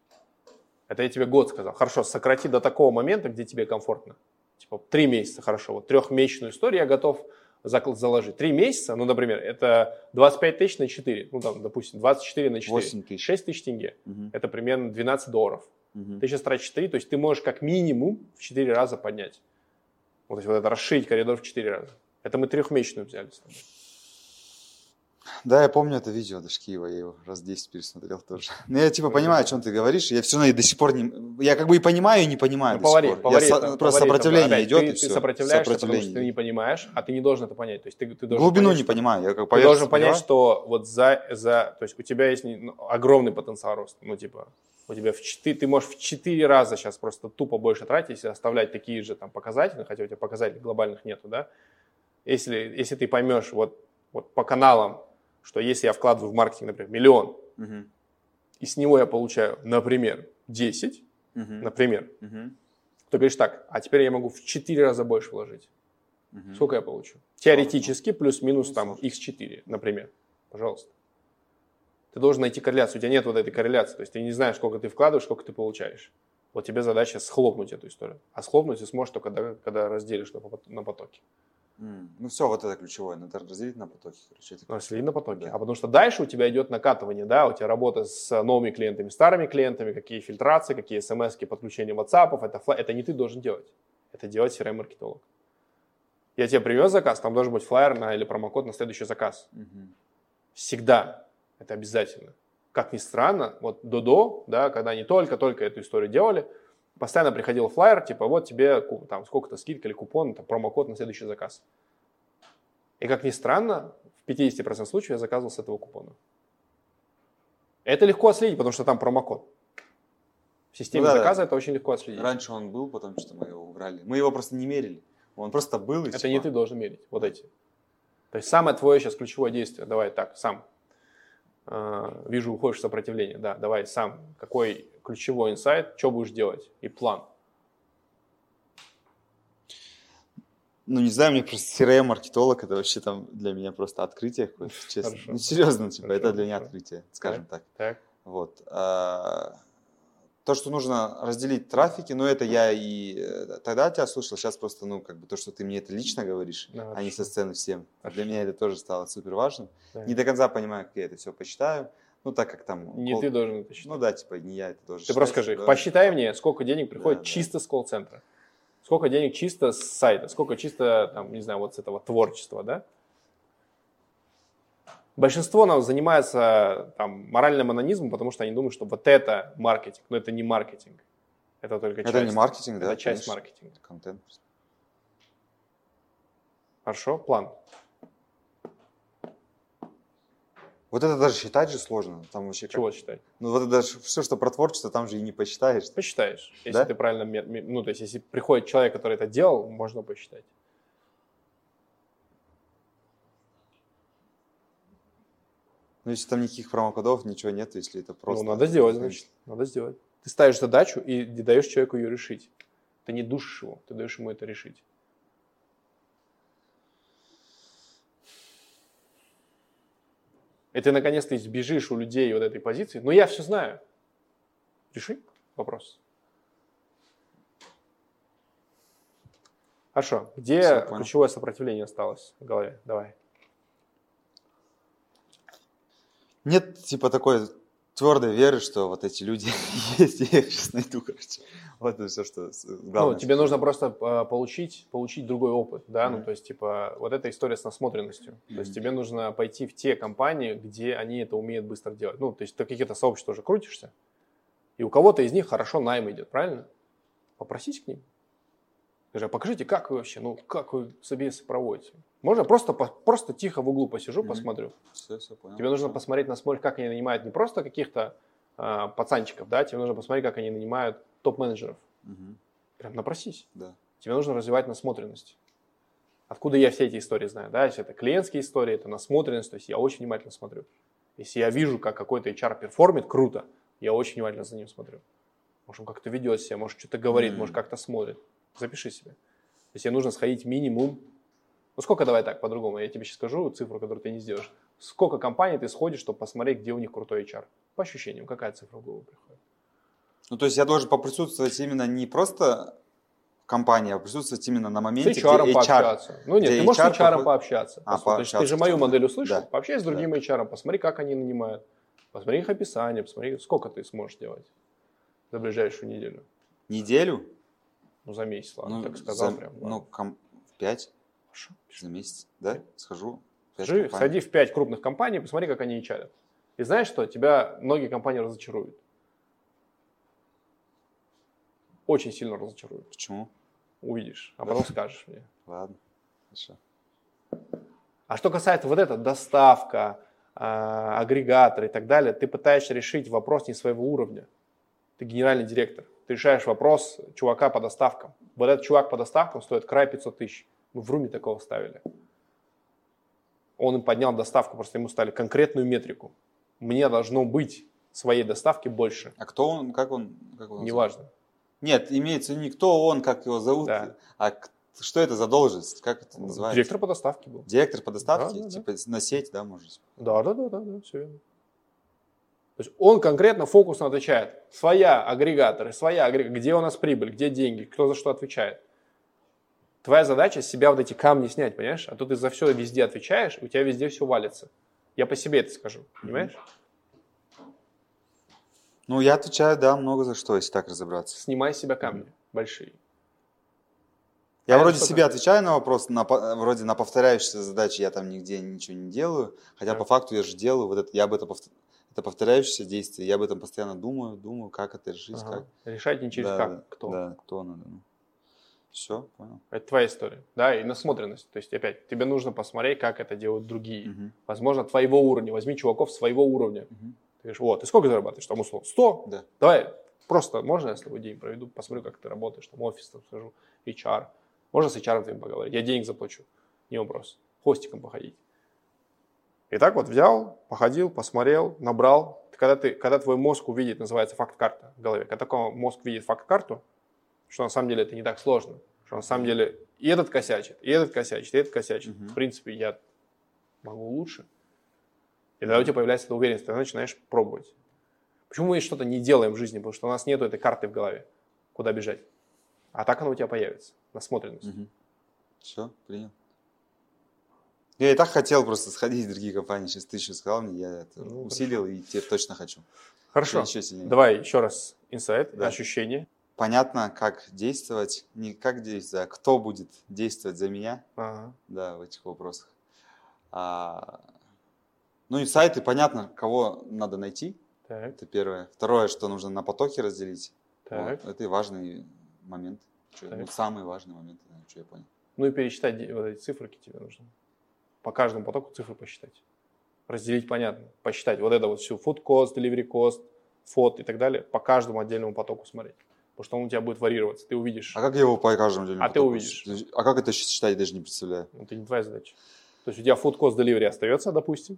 Это я тебе год сказал. Хорошо, сократи до такого момента, где тебе комфортно. Типа три месяца, хорошо. Вот трехмесячную историю я готов заложить. Три месяца, ну, например, это 25 тысяч на 4. Ну, там, допустим, 24 на 4. 8 тысяч. 6 тысяч тенге. Мгм. Это примерно 12 долларов. Мгм. Ты сейчас тратишь 3, то есть ты можешь как минимум в 4 раза поднять. Вот, то вот это расширить коридор в 4 раза. Это мы трехмесячную взяли. Да, я помню это видео Дашкиева, я его раз 10 пересмотрел тоже. Ну, я типа понимаю, о чем ты говоришь, я все равно и до сих пор не... Я как бы и понимаю, и не понимаю Ну, до сих повари, пор. повари я со- там, просто повари там, сопротивление опять, идет, ты, и ты все. сопротивляешься, потому что ты не понимаешь, а ты не должен это понять. То есть ты, ты должен Глубину понять, не понимаю, я как Ты должен понять, что вот за, за, то есть у тебя есть ну, огромный потенциал роста. Ну, типа, у тебя в 4, ты можешь в 4 раза сейчас просто тупо больше тратить, если оставлять такие же там показатели, хотя у тебя показателей глобальных нету, да. Если, если ты поймешь вот, вот по каналам, что если я вкладываю в маркетинг, например, миллион, Мгм. и с него я получаю, например, 10, Мгм. например, Мгм. то говоришь так, а теперь я могу в 4 раза больше вложить. Мгм. Сколько я получу? Теоретически плюс-минус Ну, там сложно. x4, например. Пожалуйста. Ты должен найти корреляцию. У тебя нет вот этой корреляции. То есть ты не знаешь, сколько ты вкладываешь, сколько ты получаешь. Вот тебе задача схлопнуть эту историю. А схлопнуть ты сможешь только когда, когда разделишь на потоки. Ну все, вот это ключевое, надо разделить на потоки. Короче, это если на потоки. Да. А потому что дальше у тебя идет накатывание, да, у тебя работа с новыми клиентами, старыми клиентами, какие фильтрации, какие смс подключение WhatsApp, это, это не ты должен делать. Это делать CRM-маркетолог. Я тебе привез заказ, там должен быть флайер на, или промокод на следующий заказ. Мгм. Всегда. Это обязательно. Как ни странно, вот Додо, да, когда они только-только эту историю делали, постоянно приходил флайер, типа, вот тебе там сколько-то скидка или купон, там, промокод на следующий заказ. И как ни странно, в 50% случаев я заказывал с этого купона. Это легко отследить, потому что там промокод. В системе Ну да, да. заказа это очень легко отследить. Раньше он был, потом что мы его убрали. Мы его просто не мерили. Он просто был и Это всё. не ты должен мерить, вот эти. То есть самое твое сейчас ключевое действие, давай так, сам. Э, Вижу, уходишь в сопротивление, да, давай сам. Какой ключевой инсайт, что будешь делать и план. Ну, не знаю, мне просто CRM-маркетолог, это вообще там для меня просто открытие какое-то, честно. Хорошо. Ну, серьезно, типа, Хорошо, это для меня открытие, скажем так. Так, Вот. А, то, что нужно разделить трафики, но это я и э, тогда тебя слушал, сейчас просто, ну, как бы то, что ты мне это лично говоришь, Да, а не со хорошо. сцены всем. Хорошо. Для меня это тоже стало супер важным. Да. Не до конца понимаю, как я это все посчитаю, ну, так как там... Не кол- ты должен это считать. Ну да, типа, не я это тоже Ты просто скажи, посчитай мне, сколько денег приходит Да, да. чисто с колл-центра. Сколько денег чисто с сайта, сколько чисто, там, не знаю, вот с этого творчества, да? Большинство нам занимается там, моральным анонизмом, потому что они думают, что вот это маркетинг, но это не маркетинг. Это только Это часть. не маркетинг, да? Это часть конечно. маркетинга. Это контент. Хорошо, план. Вот это даже считать же сложно. Там вообще как- Чего считать? Ну вот это даже все, что про творчество, там же и не посчитаешь. Посчитаешь. Если Да? ты правильно... Ну, то есть, если приходит человек, который это делал, можно посчитать. Ну если там никаких промокодов, ничего нет, если это просто... Ну, надо сделать, значит. Надо сделать. Ты ставишь задачу и даешь человеку ее решить. Ты не душишь его, ты даешь ему это решить. И ты наконец-то избежишь у людей вот этой позиции. Ну, я все знаю. Реши вопрос. Хорошо. Где ключевое сопротивление осталось в голове? Давай. Нет, типа, такой твердой веры, что вот эти люди есть, я их сейчас найду, короче. Вот это все, что главное. ну, тебе нужно просто э, получить, получить другой опыт, да, ну, Мгм. то есть, типа, вот эта история с насмотренностью. То есть, тебе нужно пойти в те компании, где они это умеют быстро делать. Ну, то есть, ты какие-то сообщества уже крутишься, и у кого-то из них хорошо найм идет, правильно? Попросись к ним. Скажи, а покажите, как вы вообще, ну, как вы собесы проводите? Можно просто, по- просто тихо в углу посижу, Мгм. посмотрю. Все, все, понял. Тебе нужно посмотреть, насколько, как они нанимают не просто каких-то а, пацанчиков, да, тебе нужно посмотреть, как они нанимают топ-менеджеров. Мгм, Прям напросись. Да. Тебе нужно развивать насмотренность. Откуда я все эти истории знаю? Да, если это клиентские истории, это насмотренность, то есть я очень внимательно смотрю. Если я вижу, как какой-то HR перформит круто, я очень внимательно за ним смотрю. Может, он как-то ведет себя, может, что-то говорит, Мгм. может, как-то смотрит. Запиши себе. То есть тебе нужно сходить минимум. Ну, сколько, давай так, по-другому, я тебе сейчас скажу цифру, которую ты не сделаешь. Сколько компаний ты сходишь, чтобы посмотреть, где у них крутой HR? По ощущениям, какая цифра в голову приходит? Ну, то есть я должен поприсутствовать именно не просто в компании, а присутствовать именно на С моменте, HR где HR. пообщаться. Ну нет, ты можешь с HR поход- пообщаться. А, есть ты же мою модель да. услышал, Да. пообщайся с другим HR, посмотри, как они нанимают. Посмотри их описание, посмотри, сколько ты сможешь делать за ближайшую неделю. Неделю? Ну, за месяц, ладно, Ну, так сказал за- прям. Ну, ком- в пять Хорошо. за месяц, да? Схожу. Скажи, компаний. сходи в пять крупных компаний, посмотри, как они HR. И знаешь что? Тебя многие компании разочаруют. Очень сильно разочаруют. Почему? Увидишь, а потом скажешь мне. Ладно, хорошо. А что касается вот этого, доставка, а, агрегатор и так далее, ты пытаешься решить вопрос не своего уровня. Ты генеральный директор. Ты решаешь вопрос чувака по доставкам. Вот этот чувак по доставкам стоит край 500 тысяч. Мы в руме такого ставили. Он им поднял доставку, просто ему стали конкретную метрику. Мне должно быть своей доставки больше. А кто он, как он? Как зовут? Неважно. Нет, имеется не кто он, как его зовут, Да. а что это за должность, как это называется? Директор по доставке был. Директор по доставке, Да, да, да. типа на сеть, да, может? Да, да, да, да, да, все верно. То есть он конкретно фокусно отвечает. Своя агрегаторы, своя агрегаторы, где у нас прибыль, где деньги, кто за что отвечает. Твоя задача себя вот эти камни снять, понимаешь? А то ты за все везде отвечаешь, у тебя везде все валится. Я по себе это скажу, понимаешь? Ну, я отвечаю, да, много за что, если так разобраться. Снимай с себя камни большие. Я А вроде себе такое? отвечаю на вопрос, на, вроде на повторяющиеся задачи я там нигде ничего не делаю, хотя Да. по факту я же делаю, вот это, я об этом, повт- это повторяющееся действие, я об этом постоянно думаю, думаю, как это решить, Ага. как. Решать не через Да, как, да, кто. Да, кто надо. Ну. Все, понял. Это твоя история. Да, и насмотренность. То есть, опять, тебе нужно посмотреть, как это делают другие. Мгм. Возможно, твоего уровня. Возьми чуваков своего уровня. Мгм. Ты говоришь, вот, ты сколько зарабатываешь? Там условно 100? Да. Давай, просто можно я с тобой день проведу, посмотрю, как ты работаешь, там офис там скажу, HR. Можно с HR твоим поговорить, я денег заплачу, не вопрос. Хостиком походить. И так вот взял, походил, посмотрел, набрал. Когда, ты, когда твой мозг увидит, называется факт-карта в голове, когда такой мозг видит факт-карту, что на самом деле это не так сложно, что на самом деле и этот косячит, и этот косячит, и этот косячит. Мгм. В принципе, я могу лучше. И тогда у тебя появляется эта уверенность, ты начинаешь пробовать. Почему мы что-то не делаем в жизни? Потому что у нас нету этой карты в голове, куда бежать. А так оно у тебя появится, насмотренность. Все, принял. Я и так хотел просто сходить в другие компании. Сейчас ты еще сказал мне, я это Ну, усилил и теперь точно хочу. Хорошо. Еще сильнее. Давай еще раз инсайт, Да. ощущение. Понятно, как действовать, не как действовать, а кто будет действовать за меня, Ага. да, в этих вопросах. А, ну и сайты, понятно, кого надо найти, Так, это первое. Второе, что нужно на потоке разделить. так. Вот, это и важный момент. Так. ну, самый важный момент, что я понял. Ну и пересчитать вот эти циферки тебе нужно. По каждому потоку цифры посчитать. Разделить понятно. Посчитать вот это вот всю food cost, delivery cost, фот и так далее. По каждому отдельному потоку смотреть. Потому что он у тебя будет варьироваться. Ты увидишь. А как я его по каждому отдельному А ты потоку увидишь. считаю? А как это считать, я даже не представляю. Это не твоя задача. То есть у тебя food cost delivery остается, допустим.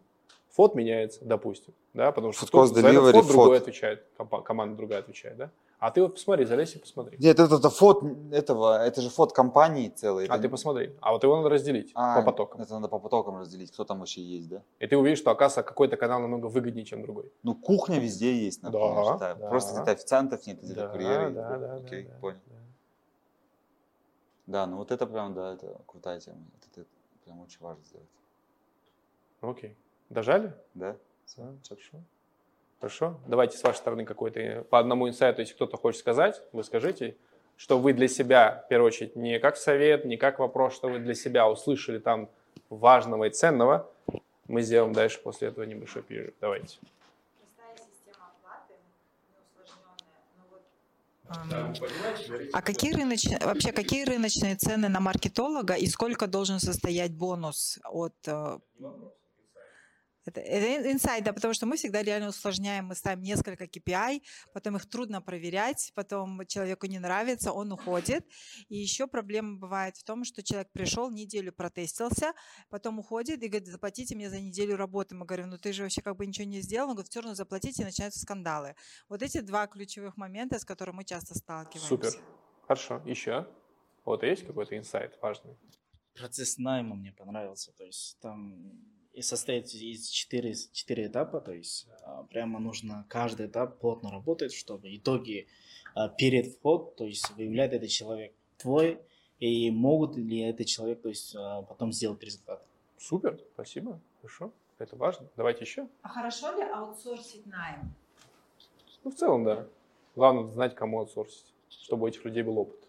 Фот меняется, допустим. Да, потому что Food cost кто- за этот delivery, фот другой отвечает. Команда другая отвечает, да? А ты вот посмотри, залезь и посмотри. Нет, это, это фот этого, это же фот компании целый. А это ты посмотри. А вот его надо разделить А, по потокам. Это надо по потокам разделить, кто там вообще есть, да? И ты увидишь, что, оказывается, какой-то канал намного выгоднее, чем другой. Ну, кухня везде есть, например. Да, да. да. Просто где-то официантов нет, где-то Да, курьеры. да, да, Окей, да, да, понял. да. Да, ну вот это прям, да, это крутая тема. Это, это прям очень важно сделать. Окей. Дожали? Да? Да, хорошо. Хорошо. Давайте с вашей стороны какой-то по одному инсайту, если кто-то хочет сказать, вы скажите, что вы для себя, в первую очередь, не как совет, не как вопрос, что вы для себя услышали там важного и ценного. Мы сделаем дальше после этого небольшой перерыв. Давайте. А какие рыночные, вообще какие рыночные цены на маркетолога и сколько должен состоять бонус от... Это, это инсайд, да, потому что мы всегда реально усложняем, мы ставим несколько KPI, потом их трудно проверять, потом человеку не нравится, он уходит. И еще проблема бывает в том, что человек пришел, неделю протестился, потом уходит и говорит, заплатите мне за неделю работы. Мы говорим, ну ты же вообще как бы ничего не сделал. Он говорит, все равно заплатите, и начинаются скандалы. Вот эти два ключевых момента, с которыми мы часто сталкиваемся. Супер. Хорошо. Еще? Вот есть какой-то инсайт важный? Процесс найма мне понравился. То есть там и состоит из четыре, четыре этапа. То есть а, прямо нужно каждый этап плотно работать, чтобы итоги а, перед вход, то есть выявляет этот человек твой, и могут ли этот человек то есть, а, потом сделать результат. Супер. Спасибо. Хорошо. Это важно. Давайте еще. А хорошо ли аутсорсить найм? Ну, в целом, да. Главное знать, кому аутсорсить, чтобы у этих людей был опыт.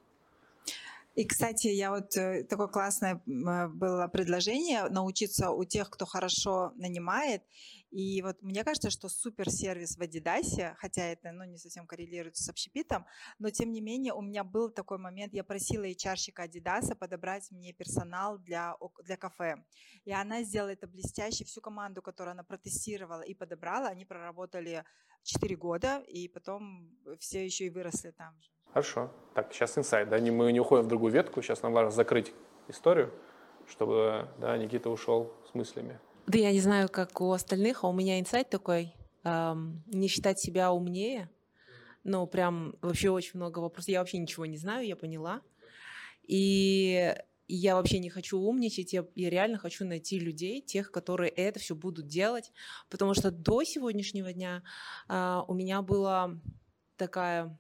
И, кстати, я вот э, такое классное было предложение научиться у тех, кто хорошо нанимает. И вот мне кажется, что суперсервис в Адидасе, хотя это ну, не совсем коррелирует с общепитом, но тем не менее у меня был такой момент, я просила HR-щика Адидаса подобрать мне персонал для, для кафе. И она сделала это блестяще. Всю команду, которую она протестировала и подобрала, они проработали 4 года, и потом все еще и выросли там же. Хорошо. Так, сейчас инсайд, да, мы не уходим в другую ветку, сейчас нам важно закрыть историю, чтобы, да, Никита ушел с мыслями. Да я не знаю, как у остальных, а у меня инсайт такой, эм, не считать себя умнее. Ну, прям вообще очень много вопросов. Я вообще ничего не знаю, я поняла. И я вообще не хочу умничать, я, я реально хочу найти людей, тех, которые это все будут делать. Потому что до сегодняшнего дня а, у меня была такая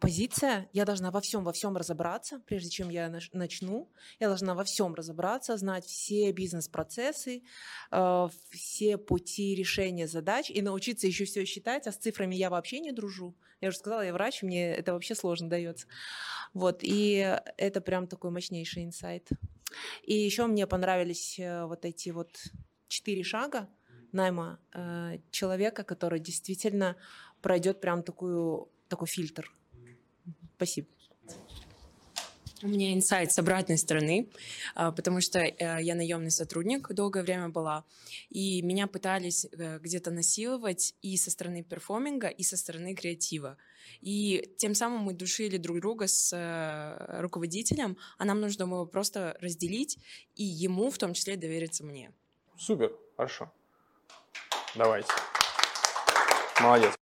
позиция, я должна во всем, во всем разобраться, прежде чем я начну. Я должна во всем разобраться, знать все бизнес-процессы, э, все пути решения задач и научиться еще все считать, а с цифрами я вообще не дружу. Я уже сказала, я врач, мне это вообще сложно дается. Вот, и это прям такой мощнейший инсайт. И еще мне понравились э, вот эти вот четыре шага найма э, человека, который действительно пройдет прям такую, такой фильтр. Спасибо. У меня инсайт с обратной стороны, а, потому что э, я наемный сотрудник долгое время была, и меня пытались э, где-то насиловать и со стороны перформинга, и со стороны креатива. И тем самым мы душили друг друга с э, руководителем, а нам нужно было просто разделить и ему в том числе довериться мне. Супер, хорошо. Давайте. Молодец.